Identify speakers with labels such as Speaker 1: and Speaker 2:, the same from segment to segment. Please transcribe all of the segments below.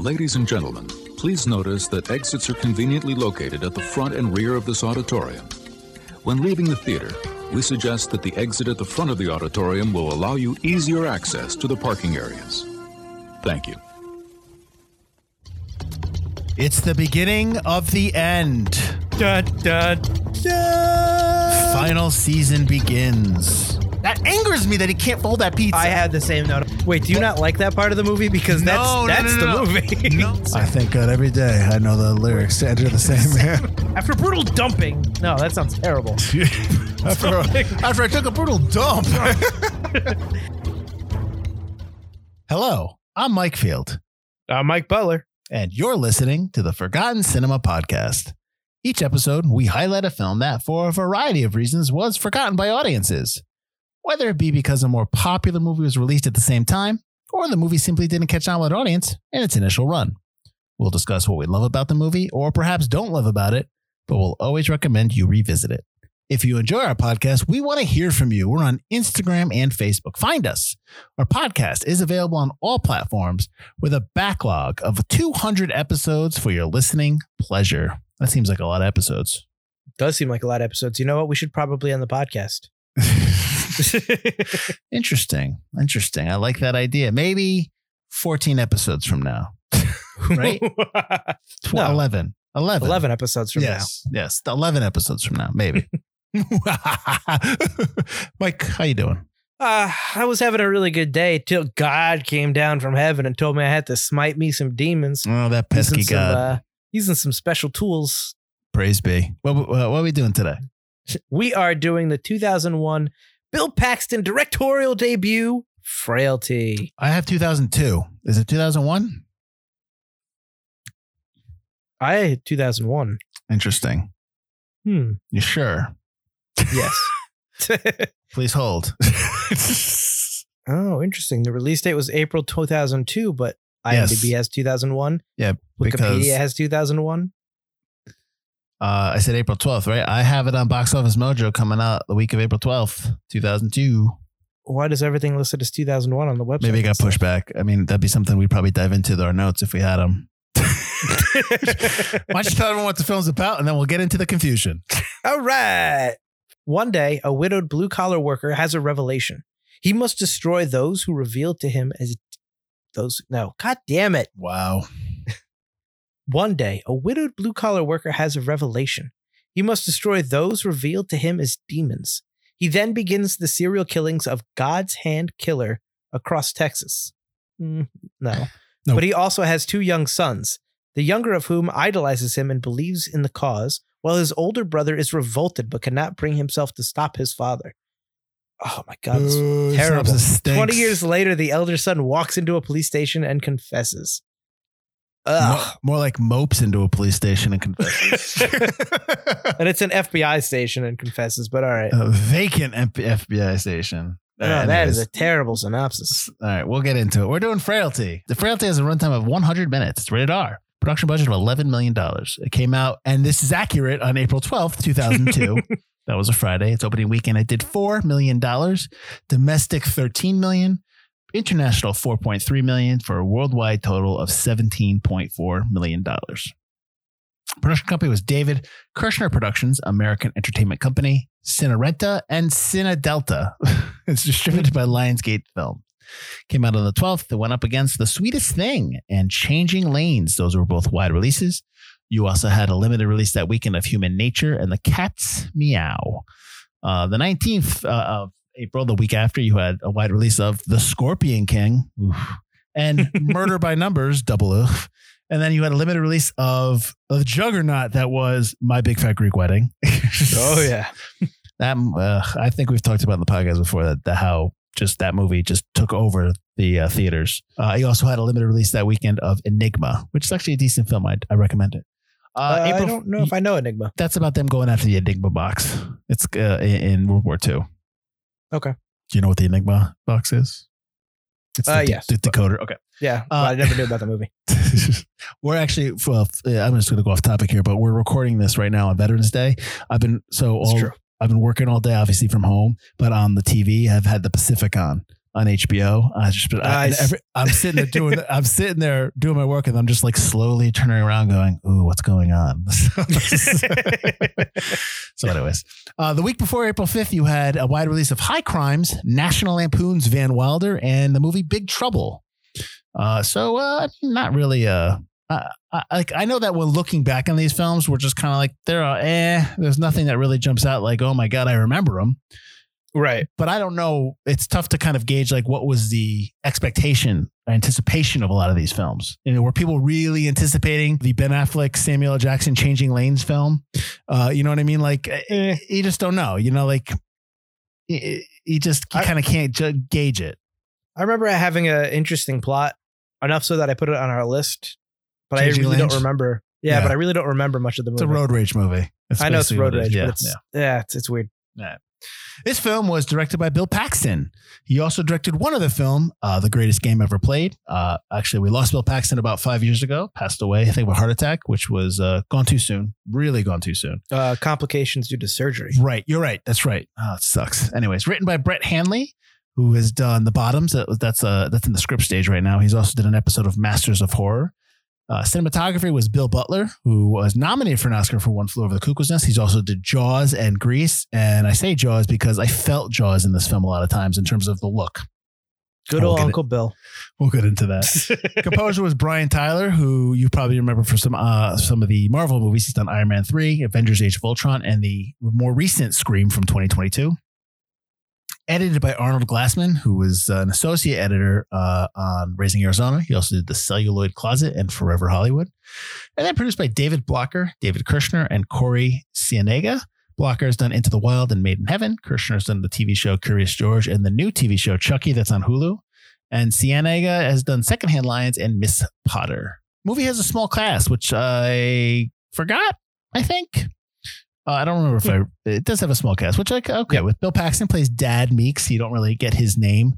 Speaker 1: Ladies and gentlemen, please notice that exits are conveniently located at the front and rear of this auditorium. When leaving the theater, we suggest that the exit at the front of the auditorium will allow you easier access to the parking areas. Thank you.
Speaker 2: It's the beginning of the end.
Speaker 3: Da, da, da.
Speaker 2: Final season begins. That angers me that he can't fold that pizza.
Speaker 3: I had the same note. Wait, do you not like that part of the movie? Because that's
Speaker 2: No, no,
Speaker 3: that's
Speaker 2: no, no.
Speaker 3: the movie.
Speaker 2: No. I thank God every day I know the lyrics to enter the same man.
Speaker 3: After brutal dumping. No, that sounds terrible.
Speaker 2: after, after I took a brutal dump. Hello, I'm Mike Field,
Speaker 3: Uh, Mike Butler.
Speaker 2: and you're listening to the Forgotten Cinema Podcast. Each episode, we highlight a film that, for a variety of reasons, was forgotten by audiences. Whether it be because a more popular movie was released at the same time, or the movie simply didn't catch on with an audience in its initial run. We'll discuss what we love about the movie, or perhaps don't love about it, but we'll always recommend you revisit it. If you enjoy our podcast, we want to hear from you. We're on Instagram and Facebook. Find us. Our podcast is available on all platforms with a backlog of 200 episodes for your listening pleasure. That seems like a lot of episodes.
Speaker 3: Does seem like a lot of episodes. You know what? We should probably end the podcast.
Speaker 2: Interesting. Interesting. I like that idea. Maybe 14 episodes from now. Right? Tw-
Speaker 3: No.
Speaker 2: 11. 11.
Speaker 3: 11 episodes from now.
Speaker 2: yes. Yes. 11 episodes from now. Maybe. Mike, how you doing?
Speaker 3: now. Uh, I was having a really good day till God came down from heaven and told me I had to smite me some demons.
Speaker 2: Oh, that pesky
Speaker 3: using some,
Speaker 2: God.
Speaker 3: uh, using some special tools.
Speaker 2: Praise be. What, what, what are we doing today?
Speaker 3: We are doing the 2001 Bill Paxton directorial debut, Frailty.
Speaker 2: I have 2002. Is it 2001?
Speaker 3: I had 2001.
Speaker 2: Interesting.
Speaker 3: Hmm.
Speaker 2: You sure?
Speaker 3: Yes.
Speaker 2: Please hold.
Speaker 3: oh, interesting. The release date was April 2002, but IMDb
Speaker 2: Yes.
Speaker 3: has 2001.
Speaker 2: yeah, because
Speaker 3: Wikipedia has 2001.
Speaker 2: Uh, I said April 12th, right? I have it on Box Office Mojo coming out the week of April 12th, 2002.
Speaker 3: Why does everything listed as 2001 on the website?
Speaker 2: Maybe it got pushed back. I mean, that'd be something we'd probably dive into our notes if we had them. Why don't you tell everyone what the film's about and then we'll get into the confusion.
Speaker 3: All right. One day, a widowed blue collar worker has a revelation. He must destroy those who revealed to him as those. No, God damn it.
Speaker 2: Wow.
Speaker 3: One day, a widowed blue collar worker has a revelation. He must destroy those revealed to him as demons. He then begins the serial killings of God's Hand Killer across Texas. Mm, no.
Speaker 2: No.
Speaker 3: But he also has two young sons, the younger of whom idolizes him and believes in the cause, while his older brother is revolted but cannot bring himself to stop his father. Oh my God, this
Speaker 2: Ooh,
Speaker 3: terrible. 20 years later, the elder son walks into a police station and confesses.
Speaker 2: Mo-
Speaker 3: Ugh.
Speaker 2: more like mopes into a police station and confesses.
Speaker 3: and it's an FBI station and confesses, but all right.
Speaker 2: a vacant F- FBI station.
Speaker 3: Oh, that is a terrible synopsis.
Speaker 2: All right, we'll get into it. We're doing Frailty. The Frailty has a runtime of 100 minutes. It's rated R. Production budget of $11 million. It came out, and this is accurate, on April 12th, 2002. that was a Friday. Its opening weekend, it did $4 million. Domestic, $13 million. International, 4.3 million for a worldwide total of $17.4 million. Production company was David Kirshner Productions, American Entertainment Company, Cinerenta, and Cinedelta. it's distributed by Lionsgate Film. Came out on the 12th. It went up against The Sweetest Thing and Changing Lanes. Those were both wide releases. You also had a limited release that weekend of Human Nature and The Cat's Meow. Uh, the 19th uh, of April, the week after, you had a wide release of The Scorpion King oof, and Murder by Numbers, double oof. And then you had a limited release of a juggernaut that was My Big Fat Greek Wedding.
Speaker 3: Oh, yeah.
Speaker 2: that uh, I think we've talked about in the podcast before that, that how just that movie just took over the uh, theaters. Uh, he also had a limited release that weekend of Enigma, which is actually a decent film. I, I recommend it. Uh,
Speaker 3: Uh, I don't know if I know Enigma.
Speaker 2: that's about them going after the Enigma box. It's uh, in, in World War II.
Speaker 3: Okay.
Speaker 2: Do you know what the Enigma box is? It's the,
Speaker 3: Uh, yes.
Speaker 2: the decoder. Okay.
Speaker 3: Yeah, but
Speaker 2: Uh,
Speaker 3: I never knew about the movie.
Speaker 2: we're actually well. uh, I'm just going to go off topic here, but we're recording this right now on Veterans Day. I've been so all,
Speaker 3: true.
Speaker 2: I've been working all day, obviously from home, but on the TV, I've had the Pacific on on HBO. I just, I, I'm sitting there doing, I'm sitting there doing my work, and I'm just like slowly turning around, going, "Ooh, what's going on?" so, anyways, uh, the week before April 5th, you had a wide release of High Crimes, National Lampoon's Van Wilder, and the movie Big Trouble. Uh, so, uh, not really. Uh, like I know that when looking back on these films, we're just kind of like they're uh, eh. There's nothing that really jumps out like, oh my god, I remember them
Speaker 3: right.
Speaker 2: but I don't know. It's tough to kind of gauge like what was the expectation, anticipation of a lot of these films. You know, were people really anticipating the Ben Affleck, Samuel L. Jackson changing lanes film? Uh, you know what I mean? Like,
Speaker 3: Eh.
Speaker 2: you just don't know. You know, like you, just kind of can't ju- gauge it.
Speaker 3: I remember having an interesting plot enough so that I put it on our list, but
Speaker 2: Changing
Speaker 3: I really
Speaker 2: Lanes?
Speaker 3: don't remember. Yeah,
Speaker 2: Yeah.
Speaker 3: but I really don't remember much of the movie.
Speaker 2: It's a road rage movie. That's
Speaker 3: I know it's road
Speaker 2: what it
Speaker 3: rage,
Speaker 2: is.
Speaker 3: but it's
Speaker 2: yeah.
Speaker 3: yeah, it's, it's weird.
Speaker 2: This film was directed by Bill Paxton. He also directed one other film, uh, The Greatest Game Ever Played. Uh, actually, we lost Bill Paxton about five years ago, passed away, I think, of a heart attack, which was uh, gone too soon, really gone too soon.
Speaker 3: Uh, complications due to surgery.
Speaker 2: Right. You're right. That's right. Oh, it sucks. Anyways, written by Brent Hanley, who has done The Bottoms. That, that's uh, that's in the script stage right now. He's also did an episode of Masters of Horror. Uh, cinematography was Bill Butler, who was nominated for an Oscar for One Flew Over the Cuckoo's Nest. He's also did Jaws and Grease. And I say Jaws because I felt Jaws in this film a lot of times in terms of the look.
Speaker 3: Good old
Speaker 2: it.
Speaker 3: Uncle Bill.
Speaker 2: We'll get into that. Composer was Brian Tyler, who you probably remember for some uh, some of the Marvel movies. He's done Iron Man 3, Avengers Age of Ultron, and the more recent Scream from 2022. Edited by Arnold Glassman, who was uh, an associate editor uh, on Raising Arizona. He also did The Celluloid Closet and Forever Hollywood. And then produced by David Blocker, David Kirshner, and Corey Sienega. Blocker has done Into the Wild and Made in Heaven. Kirshner has done the TV show Curious George and the new TV show Chucky that's on Hulu. And Sienega has done Secondhand Lions and Miss Potter. Movie has a small cast, which I forgot, I think. Uh, I don't remember if I. It does have a small cast, which like okay. With Bill Paxton plays Dad Meeks, you don't really get his name.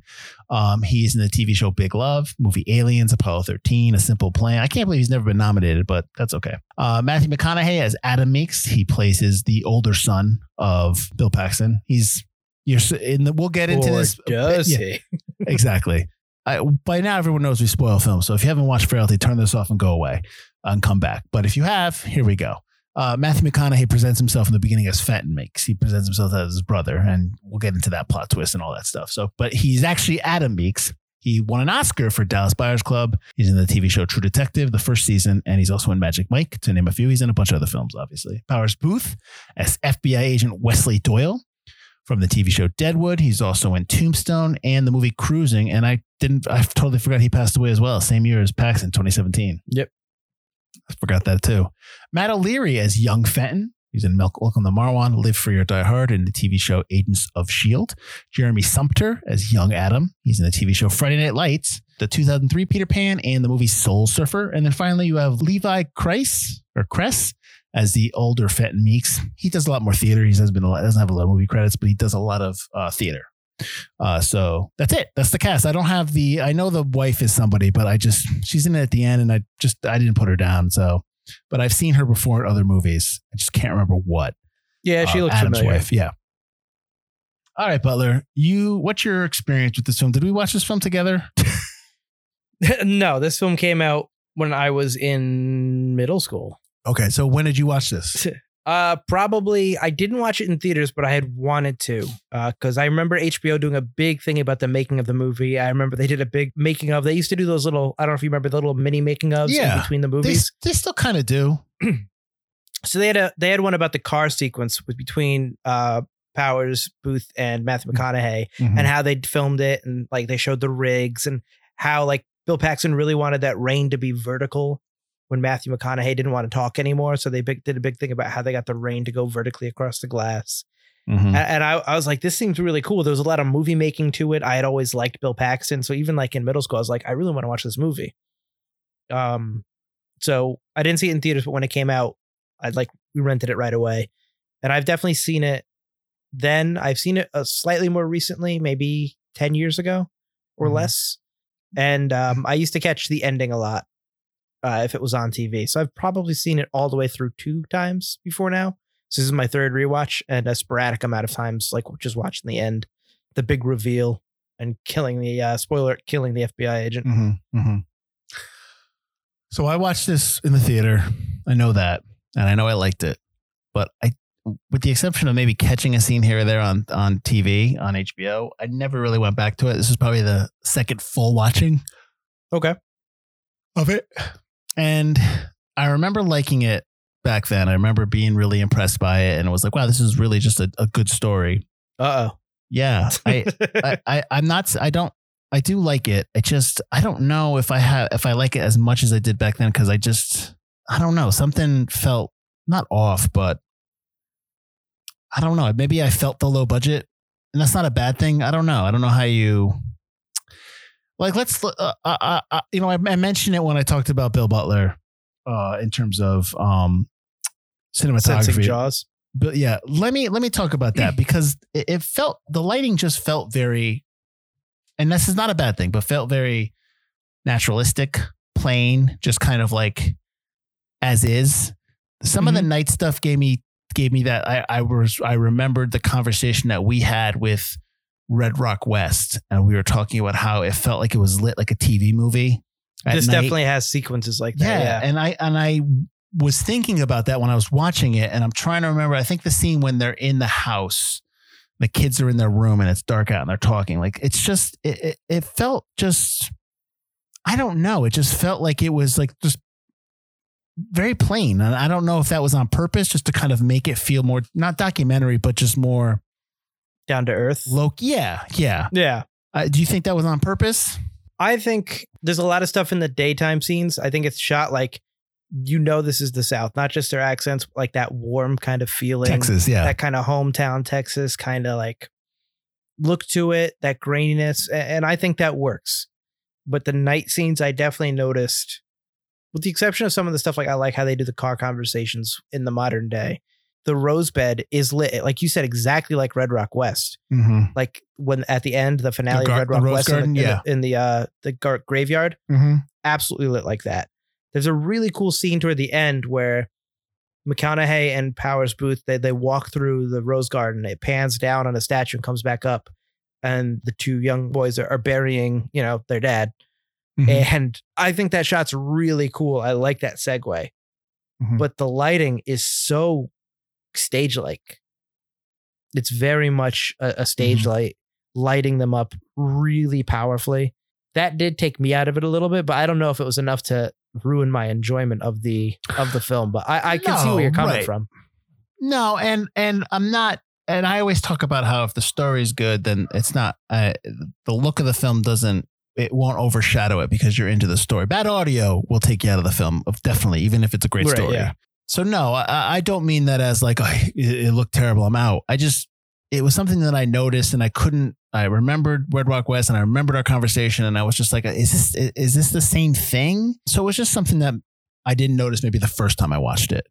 Speaker 2: Um, he's in the TV show Big Love, movie Aliens, Apollo 13, A Simple Plan. I can't believe he's never been nominated, but that's okay. Uh, Matthew McConaughey as Adam Meeks. He plays his the older son of Bill Paxton. He's you're in the. We'll get into
Speaker 3: Or
Speaker 2: this.
Speaker 3: does
Speaker 2: Yeah,
Speaker 3: he?
Speaker 2: exactly. I, by now, everyone knows we spoil films. So if you haven't watched Frailty, turn this off and go away and come back. But if you have, here we go. Uh, Matthew McConaughey presents himself in the beginning as Fenton Meeks. He presents himself as his brother, and we'll get into that plot twist and all that stuff. So, but he's actually Adam Meeks. He won an Oscar for Dallas Buyers Club. He's in the TV show True Detective, the first season, and he's also in Magic Mike, to name a few. He's in a bunch of other films, obviously. Powers Boothe as FBI agent Wesley Doyle from the TV show Deadwood. He's also in Tombstone and the movie Cruising. And I didn't, I totally forgot he passed away as well, same year as Paxton, 2017.
Speaker 3: Yep.
Speaker 2: I forgot that too. Matt O'Leary as young Fenton. He's in Milk Welcome to Marwen, Live Free or Die Hard, in the TV show Agents of S.H.I.E.L.D. Jeremy Sumpter as young Adam. He's in the TV show Friday Night Lights, the 2003 Peter Pan, and the movie Soul Surfer. And then finally, you have Levi Kreis or Kress as the older Fenton Meeks. He does a lot more theater. He hasn't been a lot, doesn't have a lot of movie credits, but he does a lot of uh, theater. Uh, so that's it. That's the cast. I don't have the. I know the wife is somebody, but I just she's in it at the end, and I just I didn't put her down. So, but I've seen her before in other movies. I just can't remember what.
Speaker 3: Yeah, she
Speaker 2: Uh,
Speaker 3: looks
Speaker 2: Adam's
Speaker 3: familiar.
Speaker 2: wife. Yeah. All right, Butler. You. What's your experience with this film? Did we watch this film together?
Speaker 3: no, this film came out when I was in middle school.
Speaker 2: Okay. So when did you watch this?
Speaker 3: Uh, probably I didn't watch it in theaters, but I had wanted to. Uh, because I remember HBO doing a big thing about the making of the movie. I remember they did a big making of. They used to do those little. I don't know if you remember the little mini making ofs
Speaker 2: Yeah.
Speaker 3: between the movies.
Speaker 2: they still kind of do.
Speaker 3: So they had a they had one about the car sequence with between uh Powers, Boothe, and Matthew McConaughey,
Speaker 2: Mhm.
Speaker 3: and how they filmed it, and like they showed the rigs and how like Bill Paxton really wanted that rain to be vertical when Matthew McConaughey didn't want to talk anymore. So they big, did a big thing about how they got the rain to go vertically across the glass.
Speaker 2: Mhm.
Speaker 3: A- And I, I was like, this seems really cool. There was a lot of movie making to it. I had always liked Bill Paxton. So even like in middle school, I was like, I really want to watch this movie. Um, so I didn't see it in theaters, but when it came out, I'd like, we rented it right away. And I've definitely seen it then. I've seen it uh, slightly more recently, maybe 10 years ago or
Speaker 2: Mhm.
Speaker 3: less. And um, I used to catch the ending a lot uh, if it was on TV. So I've probably seen it all the way through two times before now. So this is my third rewatch and a sporadic amount of times, like just watching the end, the big reveal, and killing the uh, spoiler, killing the FBI agent.
Speaker 2: Mm-hmm, mm-hmm. So I watched this in the theater. I know that, and I know I liked it, but I, with the exception of maybe catching a scene here or there on on TV on HBO, I never really went back to it. This is probably the second full watching
Speaker 3: Okay.
Speaker 2: of it, and I remember liking it back then. I remember being really impressed by it, and it was like, wow, this is really just a, a good story.
Speaker 3: Uh
Speaker 2: Yeah,
Speaker 3: oh.
Speaker 2: I, I, I I'm not I don't I do like it. I just I don't know if I have if I like it as much as I did back then because I just I don't know something felt not off, but I don't know. Maybe I felt the low budget, and that's not a bad thing. I don't know. I don't know how you like. Let's uh, uh, uh, uh, you know I, I mentioned it when I talked about Bill Butler uh, in terms of um cinematography
Speaker 3: Sensing Jaws.
Speaker 2: but yeah let me let me talk about that because it, it felt the lighting just felt very and this is not a bad thing but felt very naturalistic plain just kind of like as is some of the night stuff gave me gave me that i i was i remembered the conversation that we had with red rock west and we were talking about how it felt like it was lit like a tv movie
Speaker 3: This
Speaker 2: night.
Speaker 3: definitely has sequences like that.
Speaker 2: Yeah,
Speaker 3: Yeah.
Speaker 2: and I and I was thinking about that when I was watching it, and I'm trying to remember. I think the scene when they're in the house, the kids are in their room and it's dark out and they're talking. Like it's just it it, it felt just I don't know. It just felt like it was like just very plain, and I don't know if that was on purpose, just to kind of make it feel more not documentary, but just more
Speaker 3: Down to earth.
Speaker 2: low. Yeah, yeah.
Speaker 3: Yeah.
Speaker 2: Uh, do you think that was on purpose?
Speaker 3: I think there's a lot of stuff in the daytime scenes. I think it's shot like you know this is the South, not just their accents, like that warm kind of feeling.
Speaker 2: Texas, yeah.
Speaker 3: That kind of hometown Texas kind of like look to it, that graininess. And I think that works. But the night scenes, I definitely noticed, with the exception of some of the stuff like I like how they do the car conversations in the modern day. The rose bed is lit, like you said, exactly like Red Rock West
Speaker 2: Mm-hmm.
Speaker 3: like when at the end the finale
Speaker 2: gar-
Speaker 3: of Red Rock West in the-
Speaker 2: Garden?
Speaker 3: in the,
Speaker 2: Yeah.
Speaker 3: in the uh the gar- graveyard,
Speaker 2: Mm-hmm.
Speaker 3: absolutely lit like that. There's a really cool scene toward the end where McConaughey and Powers Boothe they they walk through the rose garden. It pans down on a statue and comes back up, and the two young boys are, are burying you know their dad.
Speaker 2: Mhm.
Speaker 3: And I think that shot's really cool. I like that segue,
Speaker 2: Mhm.
Speaker 3: but the lighting is so stage like. It's very much a, a stage
Speaker 2: Mhm.
Speaker 3: light, lighting them up really powerfully. That did take me out of it a little bit, but I don't know if it was enough to ruin my enjoyment of the of the film. But I, I can see where you're coming
Speaker 2: right.
Speaker 3: from.
Speaker 2: No, and and I'm not. And I always talk about how if the story's good, then it's not. Uh, the look of the film doesn't. It won't overshadow it because you're into the story. Bad audio will take you out of the film, of definitely, even if it's a great
Speaker 3: Right,
Speaker 2: story.
Speaker 3: yeah.
Speaker 2: So no, I, I don't mean that as like oh, it, looked terrible. I'm out. I just it was something that I noticed and I couldn't. I remembered Red Rock West and I remembered our conversation and I was just like, is this is this the same thing? So it was just something that I didn't notice maybe the first time I watched it.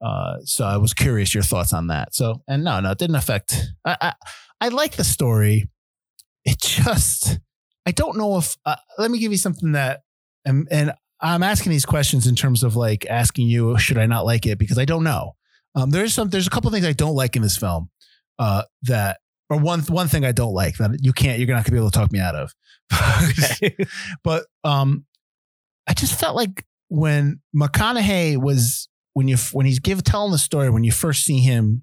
Speaker 2: Uh, so I was curious your thoughts on that. So and no, no, it didn't affect. I I, I like the story. It just I don't know if. Uh, let me give you something that and and I'm asking these questions in terms of like asking you should I not like it because I don't know. Um, there's some there's a couple things I don't like in this film. Uh, that or one one thing I don't like that you can't you're not gonna be able to talk me out of. but um, I just felt like when McConaughey was when you when he's give telling the story when you first see him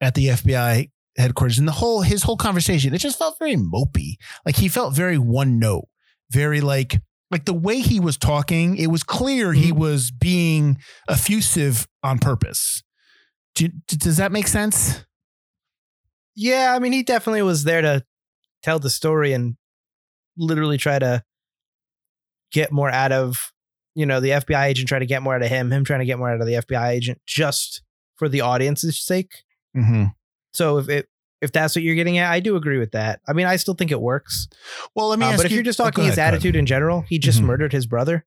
Speaker 2: at the FBI headquarters and the whole his whole conversation it just felt very mopey like he felt very one note very like like the way he was talking it was clear he was being effusive on purpose Do, does that make sense
Speaker 3: Yeah, I mean, he definitely was there to tell the story and literally try to get more out of, you know, the FBI agent trying to get more out of him, him trying to get more out of the FBI agent just for the audience's sake.
Speaker 2: mm-hmm.
Speaker 3: So if it if that's what you're getting at, I do agree with that. I mean, I still think it works.
Speaker 2: well let me
Speaker 3: Uh,
Speaker 2: ask
Speaker 3: but if
Speaker 2: you
Speaker 3: you're just
Speaker 2: oh,
Speaker 3: talking his
Speaker 2: ahead, ahead.
Speaker 3: attitude in general, he just
Speaker 2: Mhm.
Speaker 3: murdered his brother,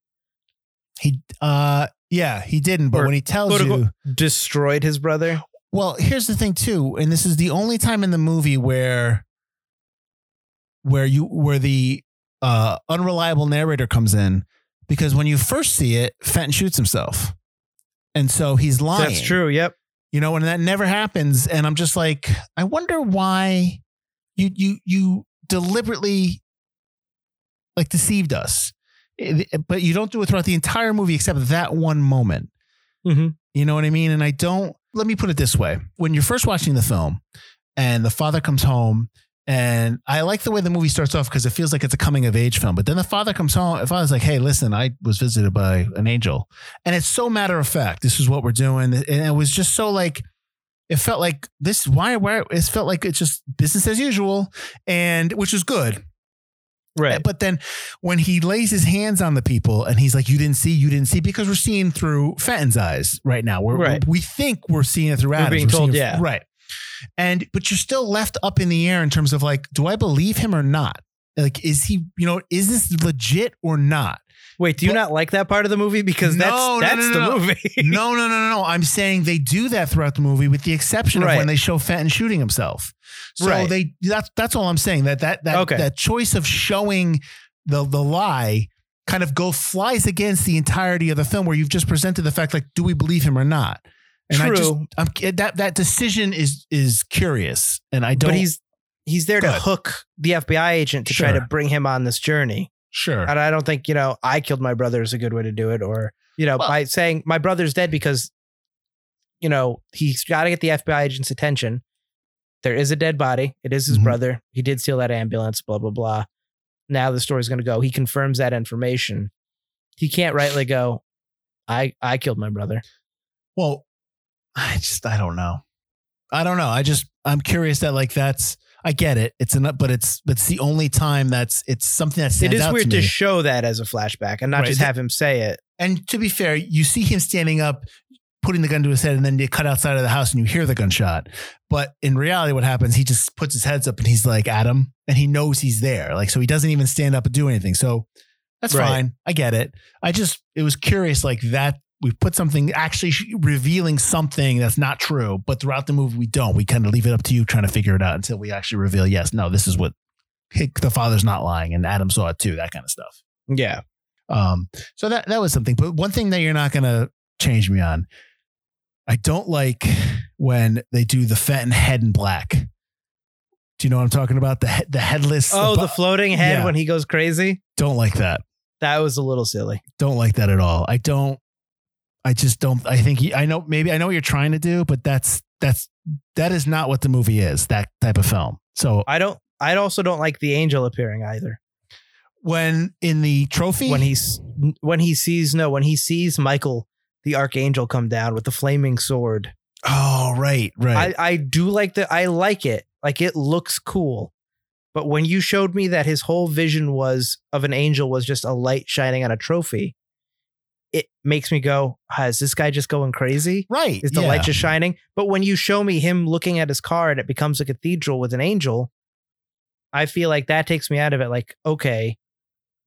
Speaker 2: he uh yeah he didn't but
Speaker 3: Or
Speaker 2: when he tells you
Speaker 3: destroyed his brother.
Speaker 2: Well, here's the thing too, and this is the only time in the movie where where you where the uh unreliable narrator comes in because when you first see it, Fenton shoots himself. And so he's lying.
Speaker 3: That's true. Yep.
Speaker 2: You know, and that never happens and I'm just like I wonder why you you you deliberately like deceived us. It- it- but you don't do it throughout the entire movie except that one moment.
Speaker 3: Mhm.
Speaker 2: You know what I mean? And I don't, let me put it this way. When you're first watching the film and the father comes home, and I like the way the movie starts off because it feels like it's a coming of age film. But then the father comes home. The father's like, hey, listen, I was visited by an angel. And it's so matter of fact. This is what we're doing. And it was just so like, it felt like this, why, why, it felt like it's just business as usual. And which is good.
Speaker 3: Right.
Speaker 2: But then when he lays his hands on the people and he's like, "You didn't see, you didn't see," because we're seeing through Fenton's eyes right now. We're,
Speaker 3: Right.
Speaker 2: We think we're seeing it through
Speaker 3: We're
Speaker 2: Adams.
Speaker 3: being told,
Speaker 2: seeing it-
Speaker 3: yeah.
Speaker 2: right. And but you're still left up in the air in terms of like, do I believe him or not? Like, is he, you know, is this legit or not?
Speaker 3: Wait, do you
Speaker 2: But-
Speaker 3: not like that part of the movie? Because
Speaker 2: No,
Speaker 3: that's
Speaker 2: no,
Speaker 3: that's
Speaker 2: no,
Speaker 3: the
Speaker 2: no, no.
Speaker 3: movie.
Speaker 2: no, no, no, no, no. I'm saying they do that throughout the movie, with the exception of when they show Fenton shooting himself. So
Speaker 3: Right.
Speaker 2: they that's that's all I'm saying. That that that
Speaker 3: Okay.
Speaker 2: that choice of showing the the lie kind of go flies against the entirety of the film, where you've just presented the fact like, do we believe him or not? And I just
Speaker 3: True.
Speaker 2: I'm, that that decision is is curious, and I don't.
Speaker 3: but he's he's there to hook the FBI agent to try to bring him on this journey.
Speaker 2: sure.
Speaker 3: And I don't think, you know, I killed my brother is a good way to do it. Or, you know,
Speaker 2: Well-
Speaker 3: by saying my brother's dead because, you know, he's got to get the FBI agent's attention. There is a dead body. It is his
Speaker 2: Mhm.
Speaker 3: brother. He did steal that ambulance, blah, blah, blah. Now the story's going to go. He confirms that information. He can't rightly go, I, I killed my brother.
Speaker 2: Well, I just I don't know. I don't know. I just I'm curious that like that's I get it. It's enough, but it's it's the only time that's it's something that
Speaker 3: It
Speaker 2: stands
Speaker 3: is
Speaker 2: out
Speaker 3: weird
Speaker 2: to
Speaker 3: to, show that as a flashback and not
Speaker 2: Right.
Speaker 3: just have him say it.
Speaker 2: and to be fair, you see him standing up, putting the gun to his head, and then you cut outside of the house and you hear the gunshot. But in reality, what happens? He just puts his heads up and he's like Adam, and he knows he's there. Like so, he doesn't even stand up and do anything. So that's
Speaker 3: Right.
Speaker 2: fine. I get it. I just it was curious like that. We put something actually revealing something that's not true, but throughout the movie we don't. We kind of leave it up to you trying to figure it out until we actually reveal. Yes, no, this is what the father's not lying, and Adam saw it too. That kind of stuff.
Speaker 3: Yeah.
Speaker 2: Um, so that that was something. But one thing that you're not gonna change me on, I don't like when they do the Fenton head in black. Do you know what I'm talking about? The he- the headless.
Speaker 3: Oh,
Speaker 2: bu-
Speaker 3: the floating head
Speaker 2: Yeah.
Speaker 3: when he goes crazy?
Speaker 2: don't like that.
Speaker 3: That was a little silly.
Speaker 2: Don't like that at all. I don't. I just don't. I think he, I know. Maybe I know what you're trying to do, but that's that's that is not what the movie is. That type of film. So
Speaker 3: I don't. I also don't like the angel appearing either.
Speaker 2: when in the trophy,
Speaker 3: When he's when he sees no when he sees Michael the archangel come down with the flaming sword.
Speaker 2: oh right, right.
Speaker 3: I I do like the I like it. Like it looks cool. But when you showed me that his whole vision was of an angel was just a light shining on a trophy, it makes me go, "Ah, "Is this guy just going crazy?
Speaker 2: right.
Speaker 3: Is the
Speaker 2: yeah.
Speaker 3: light just shining?" But when you show me him looking at his car and it becomes a cathedral with an angel, I feel like that takes me out of it. Like, okay,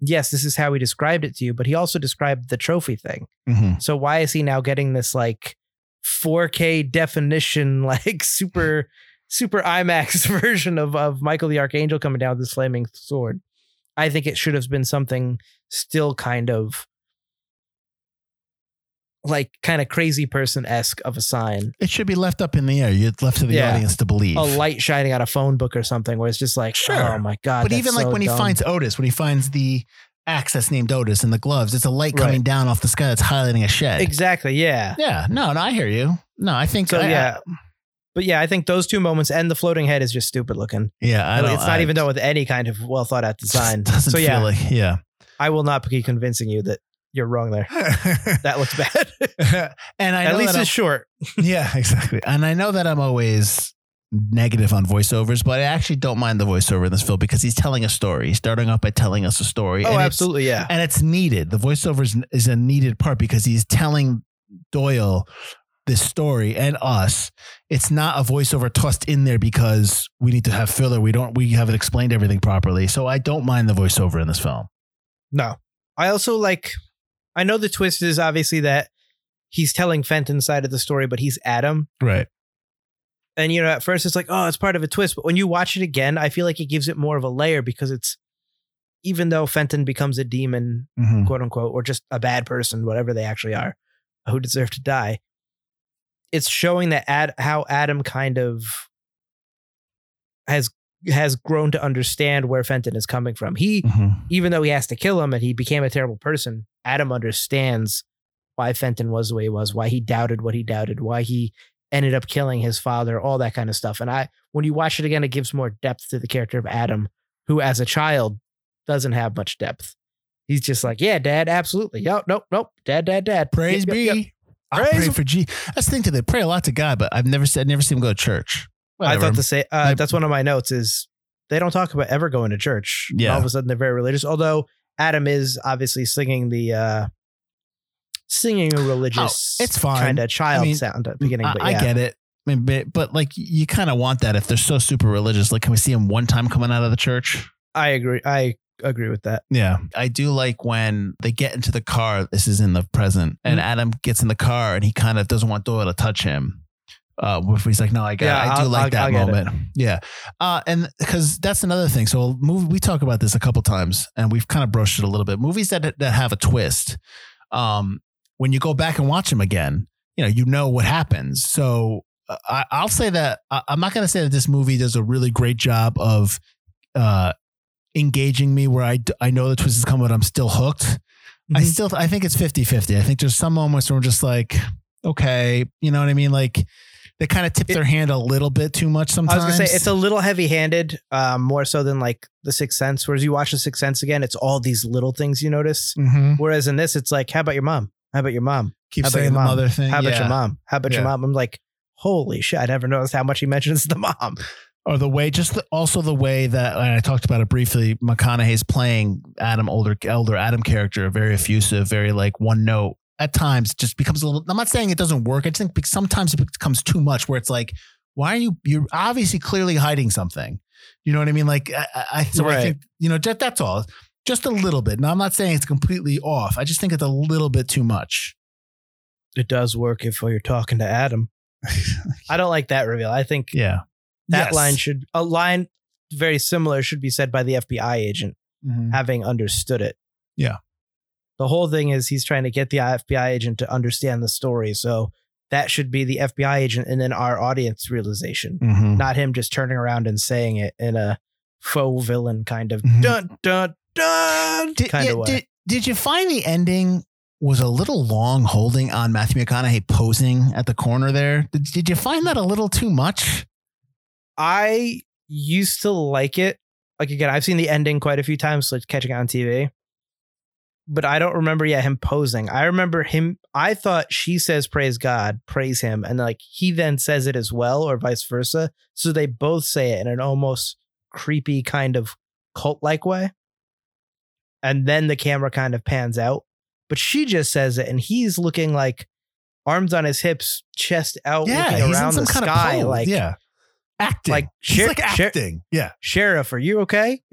Speaker 3: yes, this is how he described it to you, but he also described the trophy thing.
Speaker 2: Mhm.
Speaker 3: So why is he now getting this like 4K definition, like super super IMAX version of of Michael the Archangel coming down with this flaming sword? I think it should have been something still kind of like kind of crazy person esque of a sign,
Speaker 2: It should be left up in the air. You're left to the
Speaker 3: Yeah.
Speaker 2: audience to believe.
Speaker 3: a light shining out a phone book or something, where it's just like,
Speaker 2: Sure.
Speaker 3: oh my god!
Speaker 2: but even like
Speaker 3: so
Speaker 2: when he finds Otis, when he finds the axe that's named Otis and the gloves, it's a light
Speaker 3: Right.
Speaker 2: coming down off the sky that's highlighting a shed.
Speaker 3: exactly, yeah.
Speaker 2: yeah, no, no, I hear you. No, I think
Speaker 3: So
Speaker 2: I- I-
Speaker 3: yeah, but yeah, I think those two moments and the floating head is just stupid looking.
Speaker 2: yeah, I don't.
Speaker 3: it's not
Speaker 2: I-
Speaker 3: even done with any kind of well thought out design.
Speaker 2: Doesn't
Speaker 3: so yeah,
Speaker 2: feel like yeah.
Speaker 3: I will not be convincing you that you're wrong there. That looks bad.
Speaker 2: and I
Speaker 3: At
Speaker 2: know
Speaker 3: least it's short.
Speaker 2: I'm- yeah, exactly. And I know that I'm always negative on voiceovers, but I actually don't mind the voiceover in this film because he's telling a story. He's starting off by telling us a story.
Speaker 3: Oh,
Speaker 2: and it's-
Speaker 3: absolutely, yeah.
Speaker 2: and it's needed. The voiceover is, is a needed part because he's telling Doyle this story and us. It's not a voiceover tossed in there because we need to have filler. We don't. We haven't explained everything properly. So I don't mind the voiceover in this film.
Speaker 3: No, I also like. I know the twist is obviously that he's telling Fenton's side of the story, but he's Adam.
Speaker 2: Right.
Speaker 3: And you know, at first it's like, oh, it's part of a twist. But when you watch it again, I feel like it gives it more of a layer because it's even though Fenton becomes a demon,
Speaker 2: Mhm.
Speaker 3: quote unquote, or just a bad person, whatever they actually are, who deserve to die. It's showing that Ad, how Adam kind of has has grown to understand where Fenton is coming from. He,
Speaker 2: Mhm.
Speaker 3: even though he has to kill him and he became a terrible person, Adam understands why Fenton was the way he was, why he doubted what he doubted, why he ended up killing his father, all that kind of stuff. And I, when you watch it again, it gives more depth to the character of Adam, who as a child doesn't have much depth. He's just like, yeah, dad, absolutely. Yup, nope, nope, dad, dad, dad.
Speaker 2: Praise
Speaker 3: Yep,
Speaker 2: be.
Speaker 3: yep, yep.
Speaker 2: I
Speaker 3: Praise-
Speaker 2: pray for G. That's the thing to they pray a lot to God, but I've never said never seen him go to church.
Speaker 3: I thought the same. Uh, that's one of my notes. Is they don't talk about ever going to church.
Speaker 2: Yeah.
Speaker 3: all of a sudden they're very religious. Although Adam is obviously singing the uh singing a religious,
Speaker 2: Oh, it's fine.
Speaker 3: kind of child
Speaker 2: I mean,
Speaker 3: sound at the beginning.
Speaker 2: I,
Speaker 3: but
Speaker 2: I get it. I mean, but, but like you kind of want that if they're so super religious. Like, can we see him one time coming out of the church?
Speaker 3: I agree. I agree with that.
Speaker 2: Yeah. I do like when they get into the car. This is in the present, and
Speaker 3: Mhm.
Speaker 2: Adam gets in the car and he kind of doesn't want Doyle to touch him. Uh, if he's like, no, I got,
Speaker 3: Yeah.
Speaker 2: I do
Speaker 3: I'll-
Speaker 2: like
Speaker 3: I'll-
Speaker 2: that
Speaker 3: I'll
Speaker 2: moment. Yeah. Uh, and because that's another thing. So, movie, we talk about this a couple times and we've kind of broached it a little bit. Movies that, that have a twist, um, when you go back and watch them again, you know, you know what happens. So, uh, I, I'll say that I, I'm not going to say that this movie does a really great job of uh, engaging me where I, I know the twist is coming, but I'm still hooked. I
Speaker 3: Mhm.
Speaker 2: still I think it's 50-50. I think there's some moments where I'm just like, okay, you know what I mean? Like they kind of tip
Speaker 3: It-
Speaker 2: their hand a little bit too much sometimes.
Speaker 3: I was gonna say it's a little heavy-handed, um, more so than like The Sixth Sense. Whereas you watch The Sixth Sense again, it's all these little things you notice.
Speaker 2: Mhm.
Speaker 3: Whereas in this, it's like, how about your mom? How about your mom?
Speaker 2: keep
Speaker 3: How
Speaker 2: saying
Speaker 3: your
Speaker 2: the
Speaker 3: mom?
Speaker 2: mother thing.
Speaker 3: How about
Speaker 2: yeah.
Speaker 3: your mom? How about your mom? I'm like, holy shit! I never noticed how much he mentions the mom.
Speaker 2: Or the way, just the, also the way that and I talked about it briefly. McConaughey's playing Adam, older elder Adam character, very effusive, very like one note. At times, it just becomes a little. I'm not saying it doesn't work. I just think sometimes it becomes too much, where it's like, why are you? You're obviously clearly hiding something. You know what I mean? Like, I, I- so I think you know that, that's all. Just a little bit. Now, I'm not saying it's completely off. I just think it's a little bit too much.
Speaker 3: It does work if you're talking to Adam. I don't like that reveal. I think
Speaker 2: Yeah,
Speaker 3: that
Speaker 2: Yes.
Speaker 3: line should a line very similar should be said by the FBI agent
Speaker 2: Mhm.
Speaker 3: having understood it.
Speaker 2: Yeah.
Speaker 3: The whole thing is he's trying to get the FBI agent to understand the story. So that should be the FBI agent and then our audience realization,
Speaker 2: Mhm.
Speaker 3: not him just turning around and saying it in a faux villain kind of
Speaker 2: Mhm.
Speaker 3: dun dun dun
Speaker 2: Did,
Speaker 3: kind
Speaker 2: yeah,
Speaker 3: of way.
Speaker 2: Did, did you find the ending was a little long holding on Matthew McConaughey posing at the corner there? Did, did you find that a little too much?
Speaker 3: I used to like it. Like again, I've seen the ending quite a few times, like catching it on TV. But I don't remember yet him posing. I remember him. I thought she says praise God, praise him, and like he then says it as well, or vice versa. So they both say it in an almost creepy kind of cult like way. And then the camera kind of pans out, but she just says it, and he's looking like arms on his hips, chest out, looking around the sky, like
Speaker 2: yeah, acting.
Speaker 3: like
Speaker 2: she's like acting. yeah,
Speaker 3: Sheriff, are you okay?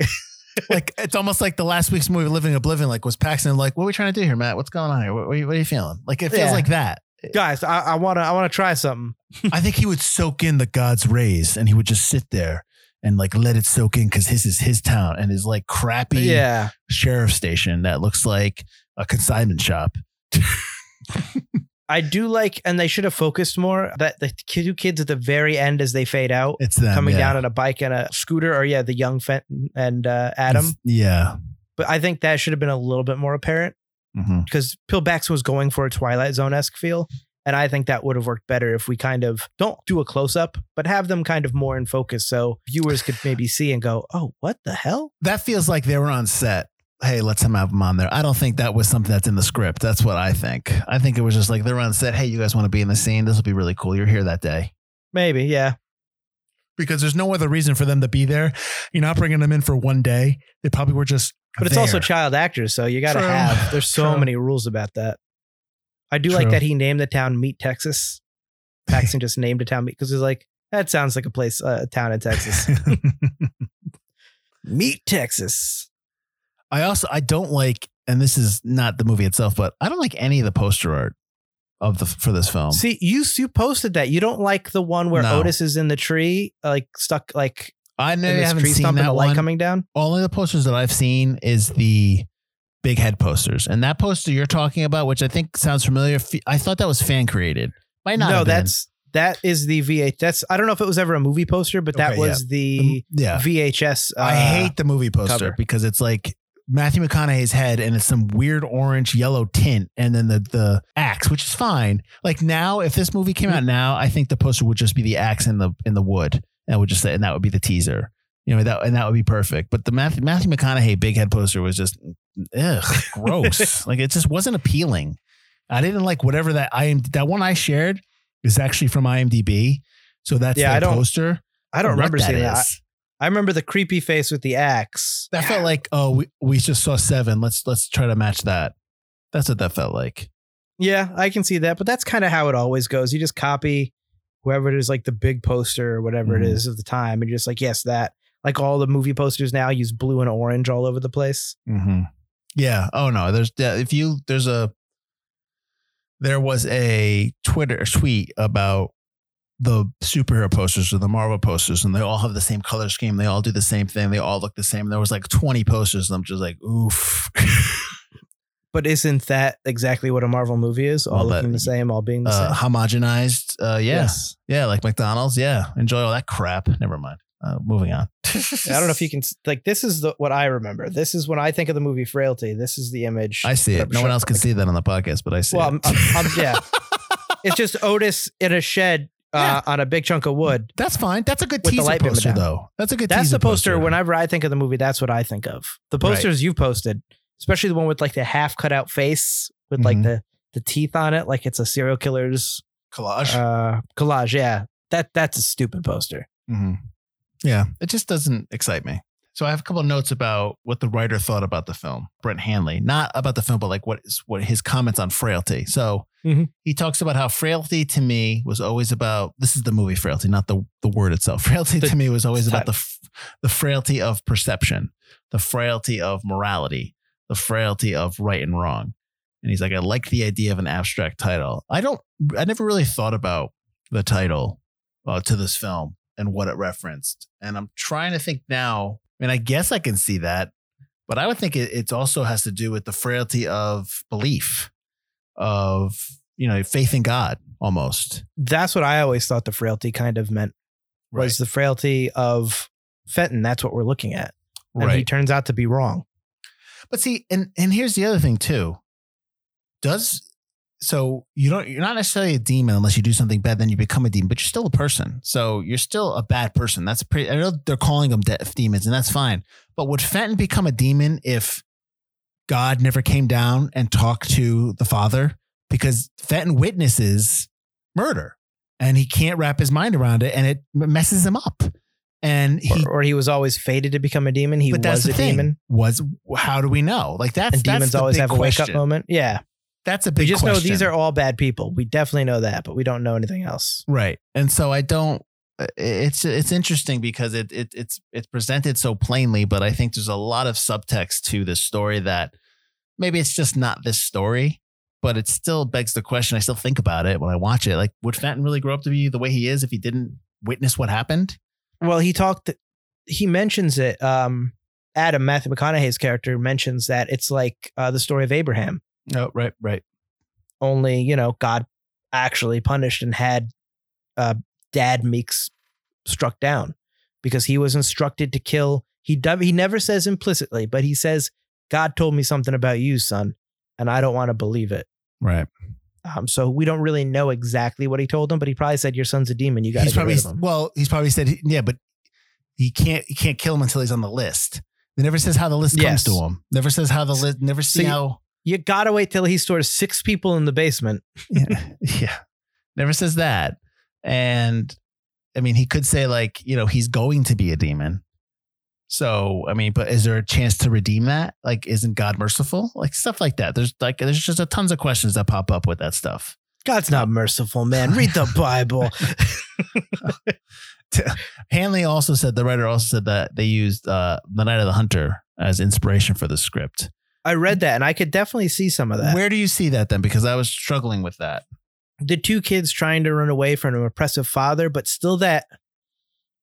Speaker 2: like it's almost like the last week's movie, Living Oblivion. Like was Paxton like, what are we trying to do here, Matt? What's going on here? What, what, are, you, what are you feeling? Like it feels
Speaker 3: Yeah.
Speaker 2: like that.
Speaker 3: Guys, I, I wanna I wanna try something.
Speaker 2: I think he would soak in the God's rays, and he would just sit there and like let it soak in because his is his town and his like crappy
Speaker 3: Yeah.
Speaker 2: sheriff station that looks like a consignment shop.
Speaker 3: I do like and they should have focused more that the two kids at the very end as they fade out
Speaker 2: It's them
Speaker 3: coming
Speaker 2: yeah.
Speaker 3: down on a bike and a scooter or yeah, the young Fenton and uh, Adam.
Speaker 2: It's- yeah.
Speaker 3: But I think that should have been a little bit more apparent because Paxton was going for a Twilight Zone esque feel. And I think that would have worked better if we kind of don't do a close up, but have them kind of more in focus so viewers could maybe see and go, oh, what the hell?
Speaker 2: That feels like they were on set. Hey, let's have them on there. I don't think that was something that's in the script. That's what I think. I think it was just like they're on set. Hey, you guys want to be in the scene? This will be really cool. You're here that day.
Speaker 3: Maybe, yeah.
Speaker 2: Because there's no other reason for them to be there. You're not bringing them in for one day. They probably were just.
Speaker 3: But it's also child actors, so you got to have. There's so
Speaker 2: True.
Speaker 3: many rules about that. I do like that he named the town Meat Texas. Paxton just named a town Meat because he's like that sounds like a place, uh, a town in Texas. Meat Texas.
Speaker 2: I also I don't like, and this is not the movie itself, but I don't like any of the poster art of the for this film.
Speaker 3: See, you you posted that you don't like the one where
Speaker 2: No.
Speaker 3: Otis is in the tree, like stuck, like
Speaker 2: I
Speaker 3: in
Speaker 2: know
Speaker 3: this
Speaker 2: haven't
Speaker 3: tree
Speaker 2: seen
Speaker 3: stump and
Speaker 2: that
Speaker 3: the light
Speaker 2: one.
Speaker 3: coming down.
Speaker 2: Only the posters that I've seen is the big head posters, and that poster you're talking about, which I think sounds familiar. I thought that was fan created. Might not.
Speaker 3: no,
Speaker 2: have been.
Speaker 3: that's That is the VH. That's I don't know if it was ever a movie poster, but that
Speaker 2: Okay,
Speaker 3: was the
Speaker 2: yeah.
Speaker 3: VHS. Uh,
Speaker 2: I hate the movie poster
Speaker 3: cover.
Speaker 2: because it's like Matthew McConaughey's head and it's some weird orange yellow tint and then the the axe, which is fine. Like now, if this movie came out now, I think the poster would just be the axe in the in the wood. And would just say, and that would be the teaser. You know, that and that would be perfect. But the Matthew, Matthew McConaughey big head poster was just ugh, gross. like it just wasn't appealing. I didn't like whatever that I am that one I shared is actually from IMDb. So that's
Speaker 3: Yeah,
Speaker 2: the
Speaker 3: I don't
Speaker 2: poster.
Speaker 3: I don't remember seeing that.
Speaker 2: is.
Speaker 3: I, I remember the creepy face with the axe.
Speaker 2: That felt like, oh, we, we just saw seven. Let's let's try to match that. That's what that felt like.
Speaker 3: Yeah, I can see that, but that's kind of how it always goes. You just copy whoever it is, like the big poster or whatever
Speaker 2: Mhm.
Speaker 3: it is of the time, and you're just like, yes, that. Like all the movie posters now use blue and orange all over the place.
Speaker 2: Mm-hmm. Yeah. Oh no. There's yeah, if you there's a there was a Twitter tweet about the superhero posters or the Marvel posters, and they all have the same color scheme. They all do the same thing. They all look the same. There was like 20 posters, and I'm just like, oof.
Speaker 3: But isn't that exactly what a Marvel movie is? All
Speaker 2: that-
Speaker 3: looking the same, all being the
Speaker 2: uh,
Speaker 3: same.
Speaker 2: homogenized. Uh, yeah.
Speaker 3: Yes.
Speaker 2: Yeah. Like McDonald's. Yeah. Enjoy all that crap. Never mind. Uh, moving on.
Speaker 3: I don't know if you can like. This is the what I remember. This is when I think of the movie Frailty. This is the image.
Speaker 2: I see it. No one else can see that on the podcast, but I see
Speaker 3: Well,
Speaker 2: it.
Speaker 3: I'm, I'm, I'm- yeah. It's just Otis in a shed uh, on a big chunk of wood.
Speaker 2: That's fine. That's a good teaser
Speaker 3: light
Speaker 2: poster, though. That's a good.
Speaker 3: That's
Speaker 2: teaser
Speaker 3: the poster. Whenever I think of the movie, that's what I think of. The
Speaker 2: Right.
Speaker 3: posters you've posted, especially the one with like the half cut out face with like
Speaker 2: Mhm.
Speaker 3: the the teeth on it, like it's a serial killer's
Speaker 2: collage.
Speaker 3: uh, collage. Yeah, that that's a stupid poster.
Speaker 2: hmm Yeah, it just doesn't excite me. So I have a couple of notes about what the writer thought about the film, Brent Hanley, not about the film, but like what is what his comments on frailty. So
Speaker 3: Mhm.
Speaker 2: he talks about how frailty to me was always about this is the movie frailty, not the the word itself. Frailty to me was always about the the frailty of perception, the frailty of morality, the frailty of right and wrong. And he's like, I like the idea of an abstract title. I don't. I never really thought about the title uh, to this film and what it referenced. And I'm trying to think now. I mean, I guess I can see that, but I would think it, it also has to do with the frailty of belief, of you know, faith in God, almost.
Speaker 3: That's what I always thought the frailty kind of meant was the frailty of Fenton. That's what we're looking at, and
Speaker 2: right.
Speaker 3: he turns out to be wrong.
Speaker 2: But see, and and here's the other thing too. Does so you don't you're not necessarily a demon unless you do something bad, then you become a demon, but you're still a person. So you're still a bad person. That's pretty I know they're calling them death demons, and that's fine. But would Fenton become a demon if God never came down and talked to the father? Because Fenton witnesses murder and he can't wrap his mind around it and it messes him up. And he
Speaker 3: or, or he was always fated to become a demon. He
Speaker 2: that's
Speaker 3: was a
Speaker 2: thing.
Speaker 3: demon,
Speaker 2: Was how do we know? Like that's
Speaker 3: and
Speaker 2: that's
Speaker 3: demons
Speaker 2: the
Speaker 3: always
Speaker 2: big
Speaker 3: have a wake up moment. Yeah,
Speaker 2: That's a big.
Speaker 3: we just know these are all bad people. We definitely know that, but we don't know anything else.
Speaker 2: right. And so I don't. It's it's interesting because it, it it's it's presented so plainly, but I think there's a lot of subtext to this story that maybe it's just not this story, but it still begs the question. I still think about it when I watch it. Like, would Fenton really grow up to be the way he is if he didn't witness what happened?
Speaker 3: Well, he talked. He mentions it. Um, Adam Matthew McConaughey's character mentions that it's like uh, the story of Abraham.
Speaker 2: Oh, right, right.
Speaker 3: Only you know God actually punished and had uh, Dad Meeks struck down because he was instructed to kill. He he never says implicitly, but he says God told me something about you, son, and I don't want to believe it.
Speaker 2: Right.
Speaker 3: Um, so we don't really know exactly what he told him, but he probably said your son's a demon. You got to
Speaker 2: He's
Speaker 3: get
Speaker 2: probably
Speaker 3: rid of him.
Speaker 2: well. He's probably said yeah, but he can't he can't kill him until he's on the list. It never says how the list
Speaker 3: Yes.
Speaker 2: comes to him. Never says how the list. Never see
Speaker 3: So you-
Speaker 2: how.
Speaker 3: You got to wait till he stores six people in the basement.
Speaker 2: yeah, yeah. Never says that. And I mean, he could say like, you know, he's going to be a demon. So, I mean, but is there a chance to redeem that? Like, isn't God merciful? Like stuff like that. There's like, there's just a tons of questions that pop up with that stuff.
Speaker 3: God's not merciful, man. Read the Bible.
Speaker 2: Hanley also said, the writer also said that they used uh, The Night of the Hunter as inspiration for the script.
Speaker 3: I read that and I could definitely see some of that.
Speaker 2: Where do you see that then? Because I was struggling with that.
Speaker 3: the two kids trying to run away from an oppressive father, but still that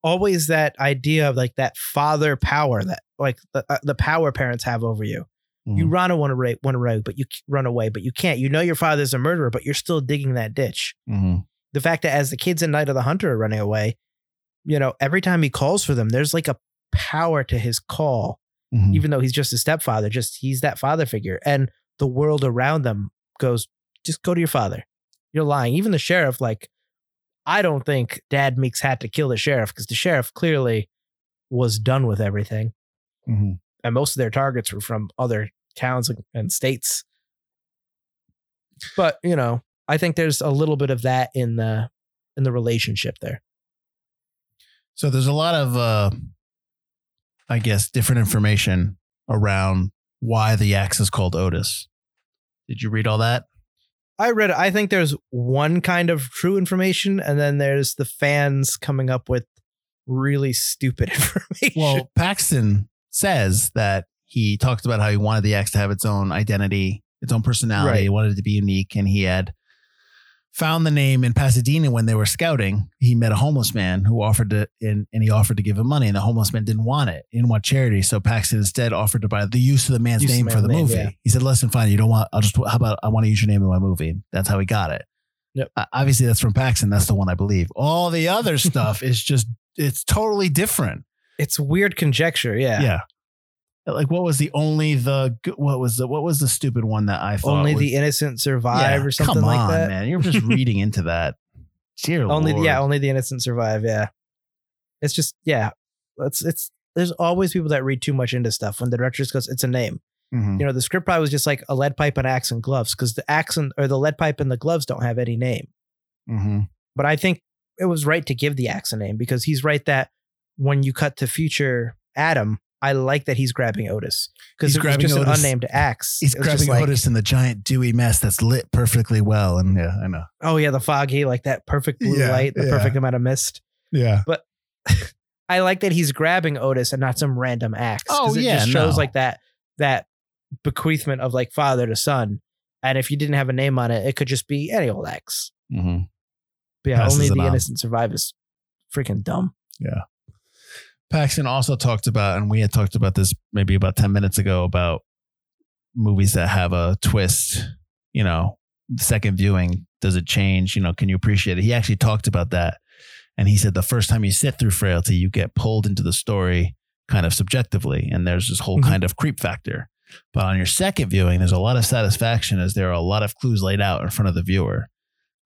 Speaker 3: always that idea of like that father power that like the, uh, the power parents have over you. You
Speaker 2: Mhm.
Speaker 3: run a want to run away, but you run away, but you can't. You know your father's a murderer, but you're still digging that ditch.
Speaker 2: Mhm.
Speaker 3: the fact that as the kids in Night of the Hunter are running away, you know, every time he calls for them, there's like a power to his call,
Speaker 2: Mhm.
Speaker 3: even though he's just a stepfather, just he's that father figure. And the world around them goes, just go to your father. You're lying. Even the sheriff, like, I don't think Dad Meeks had to kill the sheriff because the sheriff clearly was done with everything.
Speaker 2: Mhm.
Speaker 3: And most of their targets were from other towns and- and states. But, you know, I think there's a little bit of that in the in the relationship there.
Speaker 2: So there's a lot of, uh, I guess, different information around why the axe is called Otis. Did you read all that?
Speaker 3: I read it. I think there's one kind of true information, and then there's the fans coming up with really stupid information.
Speaker 2: Well, Paxton says that he talked about how he wanted the axe to have its own identity, its own personality.
Speaker 3: Right.
Speaker 2: He wanted it to be unique, and he had found the name in Pasadena when they were scouting. He met a homeless man who offered to, and, and he offered to give him money, and the homeless man didn't want it. He didn't want charity, so Paxton instead offered to buy the use of the man's
Speaker 3: Use
Speaker 2: name for the
Speaker 3: name,
Speaker 2: movie.
Speaker 3: yeah.
Speaker 2: He said, "Listen, fine, you don't want. I'll just. How about I want to use your name in my movie?" That's how he got it.
Speaker 3: Yep.
Speaker 2: Uh, obviously, that's from Paxton. That's the one I believe. All the other stuff is just. It's totally different.
Speaker 3: it's weird conjecture. Yeah.
Speaker 2: Yeah. Like what was the only the what was the what was the stupid one that I thought
Speaker 3: Only
Speaker 2: was-
Speaker 3: the innocent survive
Speaker 2: Yeah,
Speaker 3: or something
Speaker 2: come
Speaker 3: like that.
Speaker 2: man. You're just reading into that. Dear
Speaker 3: Only
Speaker 2: Lord.
Speaker 3: yeah, only the innocent survive. Yeah. It's just yeah. It's it's there's always people that read too much into stuff when the director just goes, it's a name.
Speaker 2: Mhm.
Speaker 3: You know, the script probably was just like a lead pipe, and axe, and gloves, because the axe and or the lead pipe and the gloves don't have any name.
Speaker 2: Mhm.
Speaker 3: But I think it was right to give the axe a name because he's right that when you cut to future Adam, I like that he's grabbing Otis because
Speaker 2: He's grabbing
Speaker 3: just
Speaker 2: Otis.
Speaker 3: an unnamed axe.
Speaker 2: He's
Speaker 3: It was just
Speaker 2: grabbing
Speaker 3: like,
Speaker 2: Otis in the giant dewy mess that's lit perfectly well. And yeah, I know.
Speaker 3: Oh yeah, the foggy, like that perfect blue
Speaker 2: Yeah,
Speaker 3: light, the
Speaker 2: yeah.
Speaker 3: perfect amount of mist.
Speaker 2: Yeah.
Speaker 3: But I like that he's grabbing Otis and not some random axe.
Speaker 2: Oh,
Speaker 3: it
Speaker 2: yeah,
Speaker 3: just shows
Speaker 2: no.
Speaker 3: like that that bequeathment of like father to son. And if you didn't have a name on it, it could just be any old axe.
Speaker 2: hmm
Speaker 3: But yeah,
Speaker 2: Passes
Speaker 3: only the innocent survivors. freaking dumb.
Speaker 2: Paxton also talked about, and we had talked about this maybe about 10 minutes ago about movies that have a twist, you know, second viewing, does it change? You know, can you appreciate it? He actually talked about that. And he said the first time you sit through Frailty, you get pulled into the story kind of subjectively. And there's this whole
Speaker 3: Mhm.
Speaker 2: kind of creep factor. But on your second viewing, there's a lot of satisfaction as there are a lot of clues laid out in front of the viewer.